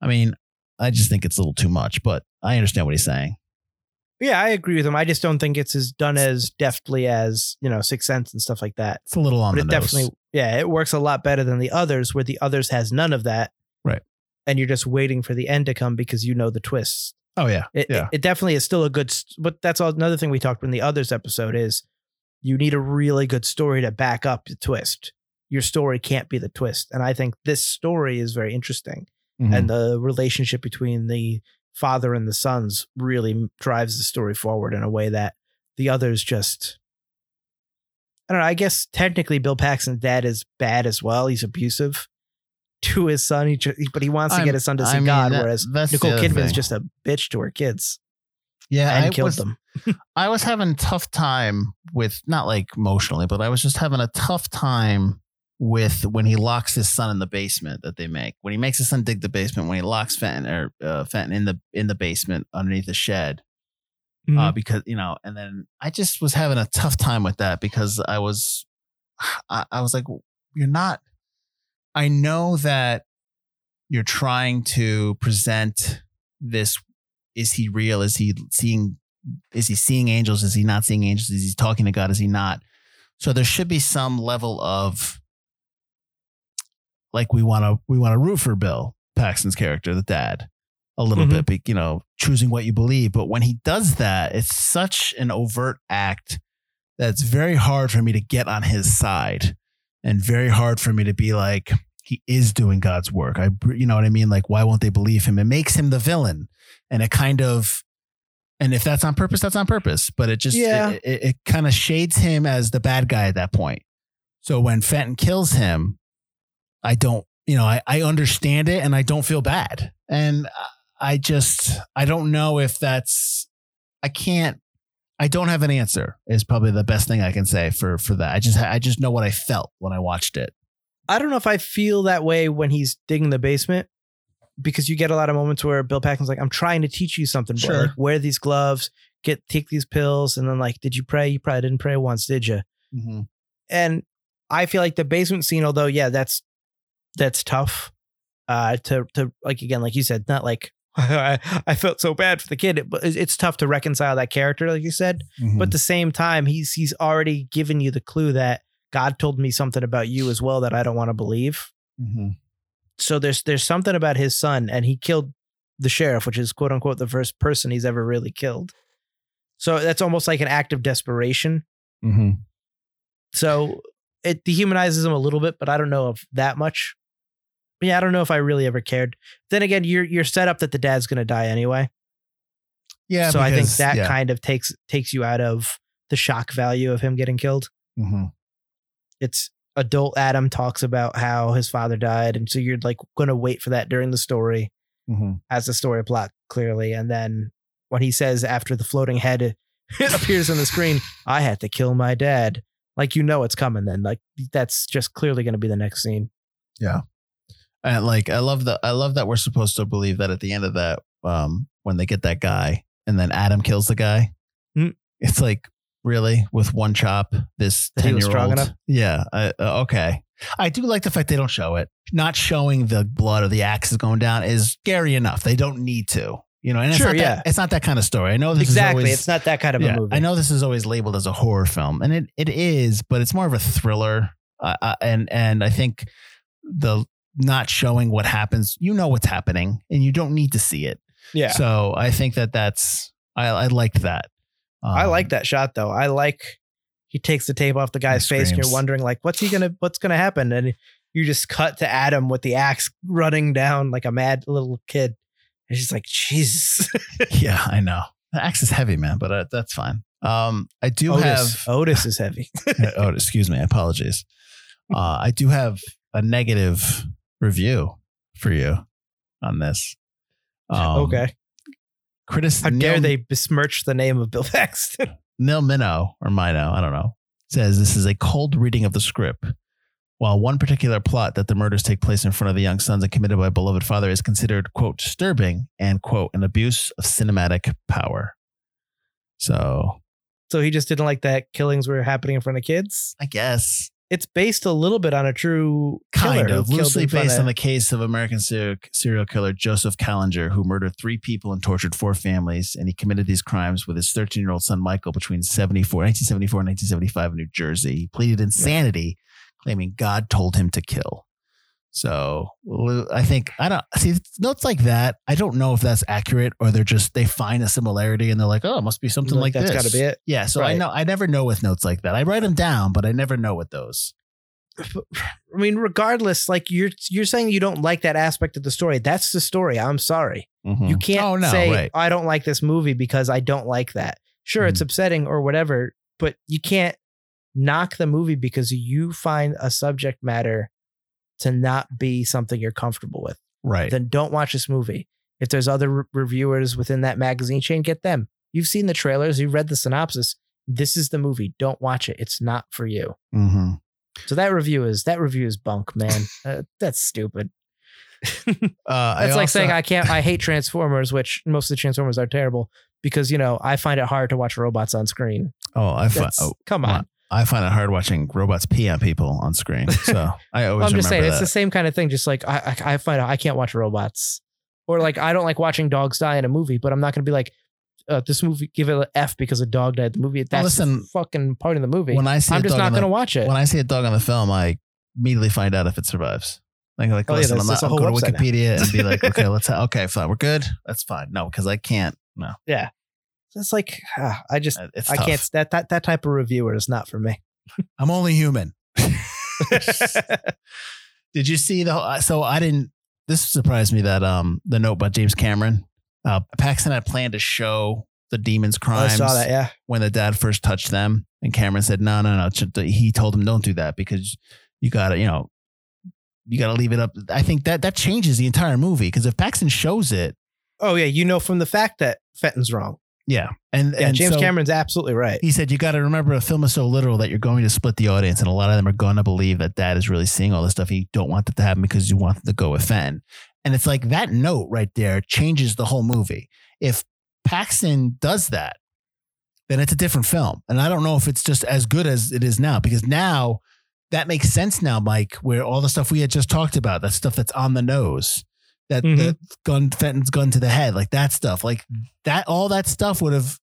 Speaker 2: I mean, I just think it's a little too much, but I understand what he's saying.
Speaker 3: Yeah, I agree with him. I just don't think it's as done as deftly as, you know, Sixth Sense and stuff like that.
Speaker 2: It's a little on
Speaker 3: But
Speaker 2: the
Speaker 3: it
Speaker 2: nose.
Speaker 3: definitely yeah, it works a lot better than the others where the others has none of that.
Speaker 2: Right.
Speaker 3: And you're just waiting for the end to come because you know the twists.
Speaker 2: oh, yeah.
Speaker 3: It,
Speaker 2: yeah.
Speaker 3: it, it definitely is still a good, but that's all, another thing we talked in the others episode is you need a really good story to back up the twist. Your story can't be the twist. And I think this story is very interesting.
Speaker 2: Mhm.
Speaker 3: And the relationship between the father and the sons really drives the story forward in a way that the others just, I don't know. I guess technically Bill Paxton's dad is bad as well. He's abusive to his son, he but he wants to
Speaker 2: I'm-
Speaker 3: get his son to see
Speaker 2: I mean,
Speaker 3: God,
Speaker 2: that-
Speaker 3: whereas Nicole Kidman's
Speaker 2: thing.
Speaker 3: just a bitch to her kids
Speaker 2: yeah,
Speaker 3: and
Speaker 2: I
Speaker 3: killed
Speaker 2: was,
Speaker 3: them.
Speaker 2: I was having a tough time with not like emotionally, but I was just having a tough time with when he locks his son in the basement that they make. When he makes his son dig the basement, when he locks Fenton or uh, Fenton in the in the basement underneath the shed,
Speaker 3: Mm-hmm.
Speaker 2: uh, because you know, and then I just was having a tough time with that because I was, I, I was like, you're not. I know that you're trying to present this. Is he real? Is he seeing? Is he seeing angels? Is he not seeing angels? Is he talking to God? Is he not? So there should be some level of like we want to we want to root for Bill Paxton's character, the dad, a little
Speaker 3: Mhm.
Speaker 2: bit, you know, choosing what you believe. But when he does that, it's such an overt act that it's very hard for me to get on his side and very hard for me to be like, he is doing God's work. I, you know what I mean? Like, why won't they believe him? It makes him the villain. And it kind of, and if that's on purpose, that's on purpose. But it just,
Speaker 3: Yeah.
Speaker 2: it, it, it kind of shades him as the bad guy at that point. So when Fenton kills him, I don't, you know, I, I understand it and I don't feel bad. And I just, I don't know if that's, I can't, I don't have an answer is probably the best thing I can say for, for that. I just, I just know what I felt when I watched it.
Speaker 3: I don't know if I feel that way when he's digging the basement because you get a lot of moments where Bill Paxton's like, I'm trying to teach you something, boy.
Speaker 2: Sure.
Speaker 3: Like, wear these gloves, get take these pills, and then like, did you pray? You probably didn't pray once, did you?
Speaker 2: Mm-hmm.
Speaker 3: And I feel like the basement scene, although yeah, that's that's tough. Uh, to to like again, like you said, not like I, I felt so bad for the kid, but it's- tough to reconcile that character, like you said.
Speaker 2: Mm-hmm.
Speaker 3: But at the same time, he's he's already given you the clue that God told me something about you as well that I don't want to believe.
Speaker 2: Mm-hmm.
Speaker 3: So there's there's something about his son, and he killed the sheriff, which is quote unquote the first person he's ever really killed. So that's almost like an act of desperation.
Speaker 2: Mm-hmm.
Speaker 3: So it dehumanizes him a little bit, but I don't know if that much. Yeah, I don't know if I really ever cared. Then again, you're you're set up that the dad's gonna die anyway.
Speaker 2: Yeah.
Speaker 3: so I think that
Speaker 2: yeah.
Speaker 3: kind of takes takes you out of the shock value of him getting killed.
Speaker 2: Mm-hmm.
Speaker 3: It's adult Adam talks about how his father died, and so you're like gonna wait for that during the story
Speaker 2: Mm-hmm.
Speaker 3: as the story plot clearly, and then when he says after the floating head appears on the screen, I had to kill my dad. Like you know it's coming. Then like that's just clearly gonna be the next scene.
Speaker 2: And like I love that I love that we're supposed to believe that at the end of that, um, when they get that guy and then Adam kills the guy,
Speaker 3: Mm.
Speaker 2: it's like really with one chop, this ten year old. Yeah. I, uh, okay. I do like the fact they don't show it. Not showing the blood or the axes going down is scary enough. They don't need to. You know, and it's
Speaker 3: Sure,
Speaker 2: not
Speaker 3: yeah.
Speaker 2: that, it's not that kind of story. I know this
Speaker 3: exactly.
Speaker 2: is always,
Speaker 3: it's not that kind of
Speaker 2: yeah,
Speaker 3: a movie.
Speaker 2: I know this is always labeled as a horror film, and it, it is, but it's more of a thriller. Uh, uh, and and I think the not showing what happens, you know what's happening, and you don't need to see it.
Speaker 3: Yeah.
Speaker 2: So I think that that's I I liked that.
Speaker 3: I
Speaker 2: Um,
Speaker 3: like that shot though. I like he takes the tape off the guy's
Speaker 2: He
Speaker 3: face and you're wondering like what's he gonna what's gonna happen and you just cut to Adam with the axe running down like a mad little kid. And she's like, Jesus.
Speaker 2: Yeah, I know. The axe is heavy, man, but uh, that's fine. Um, I do
Speaker 3: Otis.
Speaker 2: have.
Speaker 3: Otis is heavy.
Speaker 2: oh, excuse me. Apologies. Uh, I do have a negative review for you on this. Um,
Speaker 3: okay.
Speaker 2: Critis-
Speaker 3: How dare
Speaker 2: Neil-
Speaker 3: they besmirch the name of Bill Paxton?
Speaker 2: Neil Minow or Mino, I don't know, says this is a cold reading of the script. While one particular plot that the murders take place in front of the young sons and committed by a beloved father is considered, quote, disturbing and, quote, an abuse of cinematic power. So
Speaker 3: so he just didn't like that killings were happening in front of kids.
Speaker 2: I guess
Speaker 3: It's based a little bit on a true
Speaker 2: kind of loosely based on the case of American serial killer Joseph Kallinger, who murdered three people and tortured four families. And he committed these crimes with his 13 year old son Michael between 74, 1974 and 1975 in New Jersey. He pleaded insanity, claiming God told him to kill. So I think I don't see notes like that. I don't know if that's accurate or they're just they find a similarity and they're like, oh, it must be something
Speaker 3: Like,
Speaker 2: like,
Speaker 3: that's
Speaker 2: this.
Speaker 3: gotta be it.
Speaker 2: Yeah. So I know I never know with notes like that. I write them down, but I never know with those.
Speaker 3: I mean, regardless, like you're you're saying you don't like that aspect of the story. That's the story. I'm sorry.
Speaker 2: Mhm.
Speaker 3: You can't
Speaker 2: Oh, no,
Speaker 3: say
Speaker 2: right.
Speaker 3: I don't like this movie because I don't like that. Sure, it's
Speaker 2: Mhm.
Speaker 3: upsetting or whatever, but you can't knock the movie because you find a subject matter to not be something you're comfortable with.
Speaker 2: right.
Speaker 3: Then don't watch this movie. If there's other re- reviewers within that magazine chain, get them. You've seen the trailers, you've read the synopsis. This is the movie. Don't watch it. It's not for you.
Speaker 2: hmm
Speaker 3: So that review is that review is bunk, man. uh, that's stupid.
Speaker 2: Uh, I
Speaker 3: That's like
Speaker 2: also-
Speaker 3: saying I can't. I hate Transformers, which most of the Transformers are terrible because you know I find it hard to watch robots on screen.
Speaker 2: Oh, I
Speaker 3: That's,
Speaker 2: oh,
Speaker 3: come on.
Speaker 2: I find it hard watching robots pee on people on screen. So I always
Speaker 3: I'm just saying
Speaker 2: remember
Speaker 3: it's the same kind of thing. Just like I, I, I find I can't watch robots, or like I don't like watching dogs die in a movie, but I'm not going to be like. Uh, this movie, give it an F because a dog died. in The movie, that's
Speaker 2: listen,
Speaker 3: fucking part of the movie.
Speaker 2: when I see
Speaker 3: I'm just not going to watch it.
Speaker 2: when I see a dog on the film, I immediately find out if it survives. Like, like
Speaker 3: Oh,
Speaker 2: listen,
Speaker 3: there's-
Speaker 2: I'm not.
Speaker 3: a
Speaker 2: I'll
Speaker 3: whole
Speaker 2: go to
Speaker 3: website now.
Speaker 2: Wikipedia and be like, okay, let's. Okay, fine, we're good. That's fine. No, because I can't. No,
Speaker 3: yeah, it's like ah, I just
Speaker 2: it's
Speaker 3: I
Speaker 2: tough.
Speaker 3: can't. That that that type of reviewer is not for me.
Speaker 2: I'm only human. Did you see the? So I didn't. This surprised me that um the note by James Cameron. Uh, Paxton had planned to show the demons'
Speaker 3: I
Speaker 2: crimes
Speaker 3: saw that. Yeah,
Speaker 2: when the dad first touched them, and Cameron said, "No, no, no." He told him, "Don't do that because you got to, you know, you got to leave it up." I think that that changes the entire movie because if Paxton shows it,
Speaker 3: Oh yeah, you know from the fact that Fenton's wrong.
Speaker 2: Yeah, and
Speaker 3: Yeah,
Speaker 2: and
Speaker 3: James
Speaker 2: so
Speaker 3: Cameron's absolutely right.
Speaker 2: He said, "You got to remember, a film is so literal that you're going to split the audience, and a lot of them are going to believe that dad is really seeing all this stuff. You don't want that to happen because you want them to go with Fenton." And it's like that note right there changes the whole movie. If Paxton does that, then it's a different film. And I don't know if it's just as good as it is now because now that makes sense now, Mike, where all the stuff we had just talked about, that stuff that's on the nose, that
Speaker 3: Mhm.
Speaker 2: the gun Fenton's gun to the head, like that stuff, like that, all that stuff would have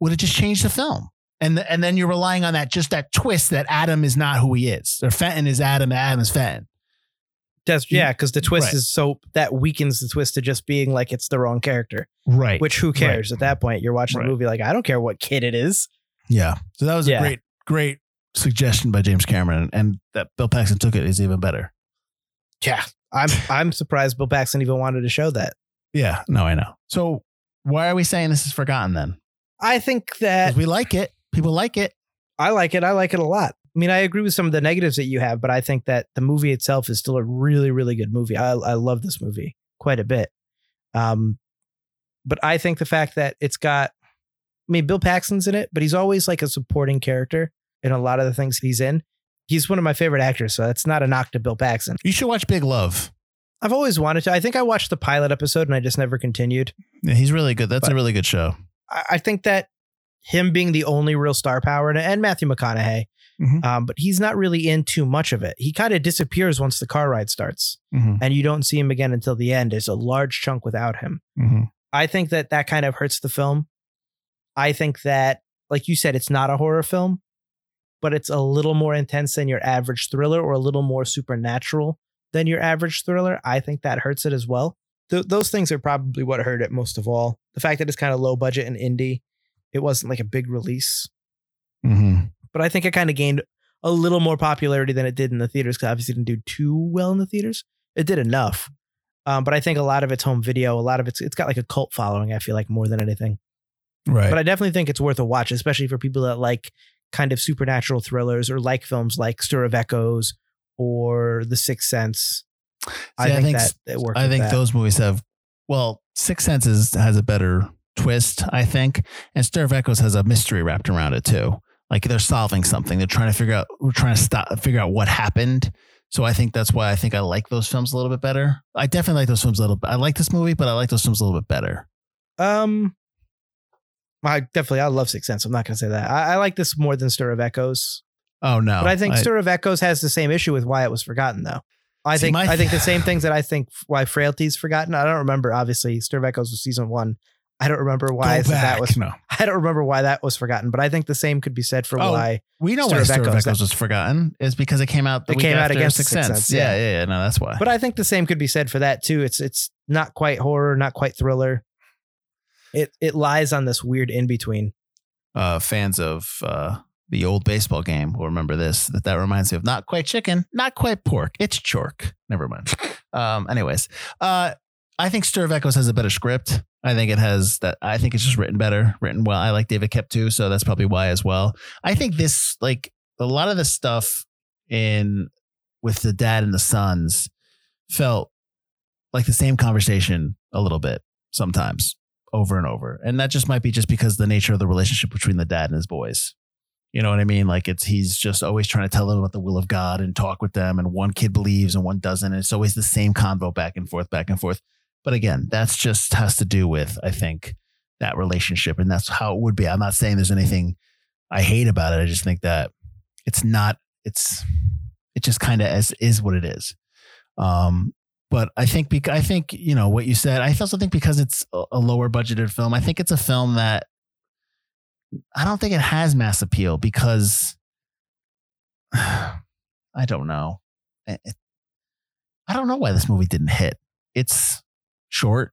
Speaker 2: would have just changed the film. And and then you're relying on that just that twist that Adam is not who he is, or Fenton is Adam, Adam is Fenton.
Speaker 3: That's yeah, because the twist
Speaker 2: Right.
Speaker 3: is so that weakens the twist to just being like it's the wrong character.
Speaker 2: Right.
Speaker 3: Which who cares at that point? You're watching
Speaker 2: Right.
Speaker 3: the movie like I don't care what kid it is.
Speaker 2: yeah. So that was
Speaker 3: Yeah.
Speaker 2: a great, great suggestion by James Cameron, and that Bill Paxton took it is even better.
Speaker 3: Yeah, I'm I'm surprised Bill Paxton even wanted to show that.
Speaker 2: Yeah. No, I know. So why are we saying this is forgotten then?
Speaker 3: I think that
Speaker 2: 'Cause we like it. People like it.
Speaker 3: I like it. I like it a lot. I mean, I agree with some of the negatives that you have, but I think that the movie itself is still a really, really good movie. I, I love this movie quite a bit. Um, but I think the fact that it's got, I mean, Bill Paxton's in it, but he's always like a supporting character in a lot of the things he's in. He's one of my favorite actors, so that's not a knock to Bill Paxton.
Speaker 2: You should watch Big Love.
Speaker 3: I've always wanted to. I think I watched the pilot episode and I just never continued.
Speaker 2: Yeah, he's really good. That's a really good show.
Speaker 3: I, I think that him being the only real star power it, and Matthew McConaughey,
Speaker 2: Mhm.
Speaker 3: um, but he's not really in too much of it. He kind of disappears once the car ride starts,
Speaker 2: Mm-hmm.
Speaker 3: and you don't see him again until the end. There's a large chunk without him.
Speaker 2: Mm-hmm.
Speaker 3: I think that that kind of hurts the film. I think that, like you said, it's not a horror film, but it's a little more intense than your average thriller or a little more supernatural than your average thriller. I think that hurts it as well. Th- those things are probably what hurt it most of all. The fact that it's kind of low budget and indie, it wasn't like a big release,
Speaker 2: Mm-hmm.
Speaker 3: but I think it kind of gained a little more popularity than it did in the theaters because obviously it didn't do too well in the theaters. It did enough. Um, but I think a lot of it's home video, a lot of it's it's got like a cult following, I feel like, more than anything.
Speaker 2: Right.
Speaker 3: But I definitely think it's worth a watch, especially for people that like kind of supernatural thrillers or like films like Stir of Echoes or The Sixth Sense. I,
Speaker 2: See, I
Speaker 3: think
Speaker 2: think
Speaker 3: that it works.
Speaker 2: I think those movies have well, Six Senses has a better twist, I think, and Stir of Echoes has a mystery wrapped around it too. Like they're solving something. They're trying to figure out. We're trying to stop figure out what happened. So I think that's why I think I like those films a little bit better. I definitely like those films a little. bit. I like this movie, but I like those films a little bit better.
Speaker 3: Um, I definitely I love Sixth Sense. I'm not gonna say that. I, I like this more than Stir of Echoes,
Speaker 2: Oh no!
Speaker 3: but I think Stir of Echoes has the same issue with why it was forgotten, though. I
Speaker 2: See,
Speaker 3: think I think the same things that I think why Frailty's forgotten. I don't remember. Obviously, Stir of Echoes was season one. I don't remember why that was.
Speaker 2: no.
Speaker 3: I don't remember why that was forgotten, but I think the same could be said for
Speaker 2: Oh,
Speaker 3: why
Speaker 2: We know
Speaker 3: Stir
Speaker 2: why
Speaker 3: of
Speaker 2: Stir of
Speaker 3: Echoes,
Speaker 2: Echoes was forgotten is because it came out. The
Speaker 3: It
Speaker 2: week
Speaker 3: came out against
Speaker 2: Sixth Sense.
Speaker 3: Sense,
Speaker 2: Yeah,
Speaker 3: yeah.
Speaker 2: yeah, yeah. No, that's why.
Speaker 3: But I think the same could be said for that too. It's it's not quite horror, not quite thriller. It it lies on this weird in between.
Speaker 2: uh, fans of uh, the old baseball game will remember this. That that reminds me of not quite chicken, not quite pork. It's chork. Never mind. Um, anyways, uh, I think Stir of Echoes has a better script. I think it has that. I think it's just written better, written well. I like David Koepp too, so that's probably why as well. I think this like a lot of the stuff in with the dad and the sons felt like the same conversation a little bit sometimes over and over. And that just might be just because the nature of the relationship between the dad and his boys. You know what I mean? Like it's he's just always trying to tell them about the will of God and talk with them, and one kid believes and one doesn't. And it's always the same convo back and forth, back and forth. But again, that's just has to do with, I think, that relationship. And that's how it would be. I'm not saying there's anything I hate about it. I just think that it's not, it's it just kind of as is what it is. Um, but I think because I think you know what you said. I also think because it's a lower budgeted film, I think it's a film that I don't think it has mass appeal because I don't know. I don't know why this movie didn't hit. It's short.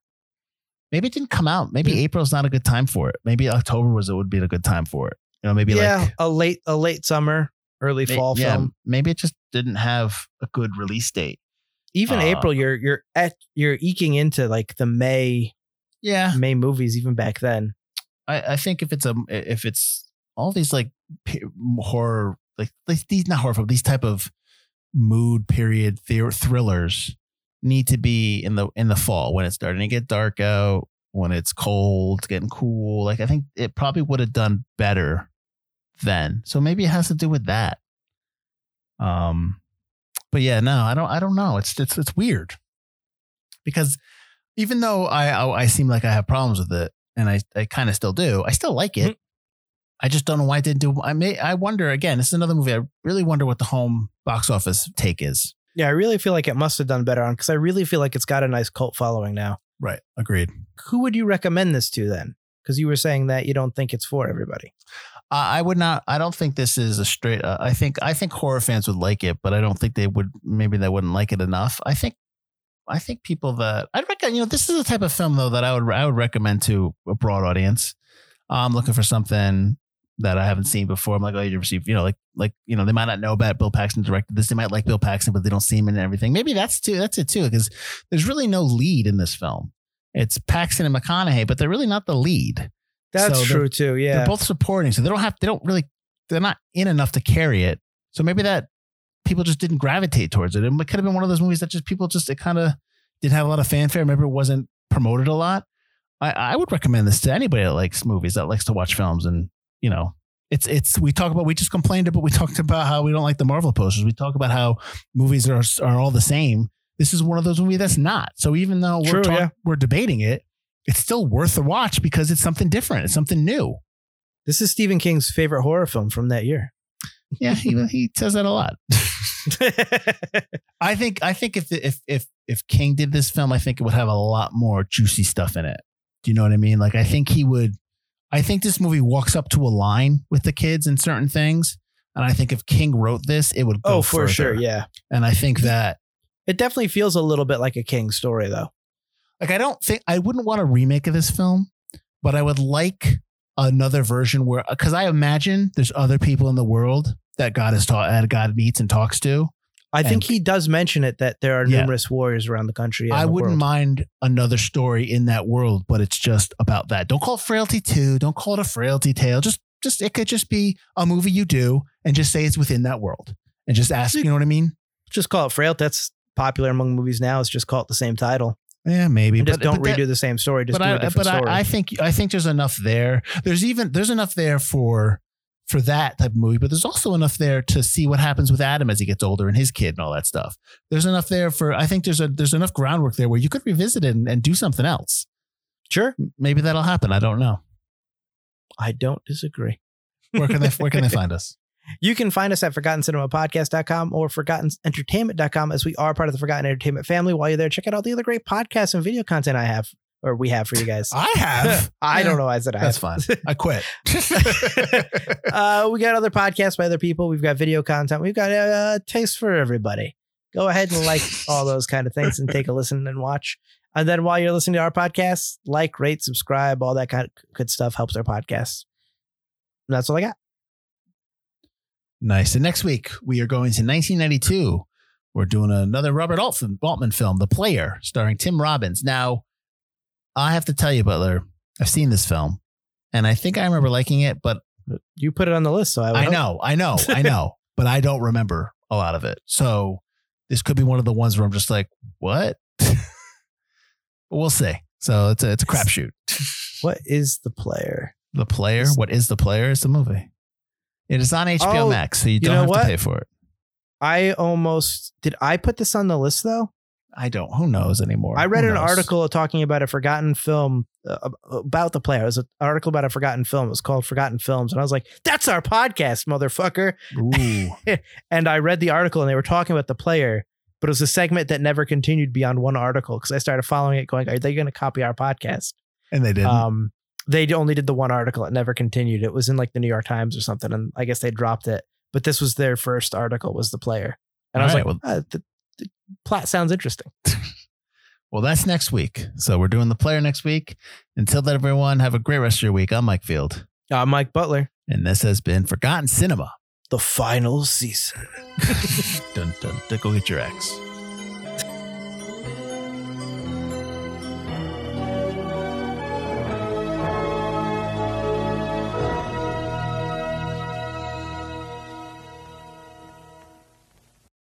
Speaker 2: Maybe it didn't come out. Maybe
Speaker 3: Yeah.
Speaker 2: April's not a good time for it. Maybe October was it would be a good time for it. You know, maybe
Speaker 3: yeah,
Speaker 2: like
Speaker 3: a late a late summer, early
Speaker 2: may-
Speaker 3: fall
Speaker 2: yeah,
Speaker 3: film.
Speaker 2: Maybe it just didn't have a good release date.
Speaker 3: Even
Speaker 2: Uh,
Speaker 3: April, you're you're at you're eking into like the May
Speaker 2: Yeah,
Speaker 3: May movies even back then.
Speaker 2: I, I think if it's a if it's all these like horror like like these not horror these type of mood period thr- thrillers need to be in the in the fall when it's starting to get dark out when it's cold it's getting cool like I think it probably would have done better then. So maybe it has to do with that. Um but yeah no I don't I don't know it's it's it's weird because even though I, I I seem like I have problems with it, and I I kind of still do, I still like it. Mm-hmm. I just don't know why I didn't do. I may I wonder again. This is another movie. I really wonder what the home box office take is.
Speaker 3: Yeah, I really feel like it must have done better on because I really feel like it's got a nice cult following now.
Speaker 2: Right. Agreed.
Speaker 3: Who would you recommend this to then? Because you were saying that you don't think it's for everybody.
Speaker 2: I would not. I don't think this is a straight. Uh, I think. I think horror fans would like it, but I don't think they would. Maybe they wouldn't like it enough. I think. I think people that I'd recommend. You know, this is the type of film though that I would. I would recommend to a broad audience. I'm looking for something that I haven't seen before. I'm like, oh, you ever? You know, like like you know, they might not know about Bill Paxton directed this. They might like Bill Paxton, but they don't see him in everything. Maybe that's too. That's it too, because there's really no lead in this film. It's Paxton and McConaughey, but they're really not the lead.
Speaker 3: That's
Speaker 2: So
Speaker 3: true too. Yeah.
Speaker 2: They're both supporting, so they don't have. They don't really. They're not in enough to carry it. So maybe that people just didn't gravitate towards it. It could have been one of those movies that just people just it kind of didn't have a lot of fanfare. Maybe it wasn't promoted a lot. I, I would recommend this to anybody that likes movies, that likes to watch films, and you know, it's it's we talk about we just complained about we talked about how we don't like the Marvel posters. We talk about how movies are are all the same. This is one of those movies that's not. So even though we're
Speaker 3: True,
Speaker 2: talk-
Speaker 3: yeah.
Speaker 2: we're debating it, it's still worth a watch because it's something different. It's something new.
Speaker 3: this is Stephen King's favorite horror film from that year.
Speaker 2: Yeah, he he says that a lot. I think I think if if if if King did this film, I think it would have a lot more juicy stuff in it. Do you know what I mean? Like I think he would. I think this movie walks up to a line with the kids in certain things, and I think if King wrote this, it would go
Speaker 3: oh, for
Speaker 2: further.
Speaker 3: sure. Yeah.
Speaker 2: And I think that
Speaker 3: It definitely feels a little bit like a King story, though.
Speaker 2: Like I don't think I wouldn't want a remake of this film, but I would like another version where because I imagine there's other people in the world that God is taught that God meets and talks to.
Speaker 3: I think he does mention it that there are
Speaker 2: Yeah.
Speaker 3: numerous warriors around the country.
Speaker 2: I
Speaker 3: the
Speaker 2: wouldn't
Speaker 3: world.
Speaker 2: mind another story in that world, but it's just about that. Don't call it Frailty 2. Don't call it a Frailty tale. Just just it could just be a movie you do and just say it's within that world. And just ask, you know what I mean?
Speaker 3: Just call it Frail. That's popular among movies now. Is just call it the same title.
Speaker 2: Yeah, maybe.
Speaker 3: And just
Speaker 2: but, uh,
Speaker 3: don't
Speaker 2: but that-
Speaker 3: redo the same story. Just
Speaker 2: but
Speaker 3: do a
Speaker 2: I,
Speaker 3: different
Speaker 2: but
Speaker 3: story.
Speaker 2: I, I think I think there's enough there. There's even there's enough there for for that type of movie, but there's also enough there to see what happens with Adam as he gets older and his kid and all that stuff. There's enough there for I think there's a there's enough groundwork there where you could revisit it and, and do something else.
Speaker 3: sure.
Speaker 2: Maybe that'll happen. I don't know.
Speaker 3: I don't disagree.
Speaker 2: Where can they where can they find us?
Speaker 3: You can find us at ForgottenCinemaPodcast.com or ForgottenEntertainment.com as we are part of the Forgotten Entertainment family. While you're there, check out all the other great podcasts and video content I have or we have for you guys.
Speaker 2: I have.
Speaker 3: I don't know why I said I
Speaker 2: That's
Speaker 3: have.
Speaker 2: fine. I quit.
Speaker 3: uh, we got other podcasts by other people. We've got video content. We've got a uh, taste for everybody. Go ahead and like all those kind of things and take a listen and watch. And then while you're listening to our podcast, like, rate, subscribe, all that kind of good stuff helps our podcast. And that's all I got.
Speaker 2: Nice. And next week we are going to 1992. We're doing another Robert Altman, Altman film, The Player, starring Tim Robbins. Now, I have to tell you, Butler, I've seen this film, and I think I remember liking it, but
Speaker 3: You put it on the list, so I,
Speaker 2: I know, I know, I know, but I don't remember a lot of it. So this could be one of the ones where I'm just like, what? we'll see. So it's a it's a crapshoot.
Speaker 3: What is the player?
Speaker 2: The player. What is the player? It's a movie. It is on HBO
Speaker 3: Oh,
Speaker 2: Max, so you don't
Speaker 3: know
Speaker 2: have
Speaker 3: what?
Speaker 2: to pay for it.
Speaker 3: I almost did. I put this on the list though.
Speaker 2: I don't. Who knows anymore?
Speaker 3: I read an article talking about a forgotten film uh, about the player. It was an article about a forgotten film. It was called Forgotten Films, and I was like, "That's our podcast, motherfucker!"
Speaker 2: Ooh,
Speaker 3: And I read the article, and they were talking about the player, but it was a segment that never continued beyond one article because I started following it, going, "Are they going to copy our podcast?"
Speaker 2: and they didn't.
Speaker 3: Um, they only did the one article; it never continued. It was in like the New York Times or something, and I guess they dropped it. But this was their first article. Was the player, and I was
Speaker 2: All right,
Speaker 3: like, "Ah, the, the plot sounds interesting."
Speaker 2: well, that's next week. So we're doing the player next week. Until then, everyone, have a great rest of your week. I'm Mike Field,
Speaker 3: I'm Mike Butler.
Speaker 2: and this has been Forgotten Cinema.
Speaker 3: The final season.
Speaker 2: dun, dun, dun, go get your ex.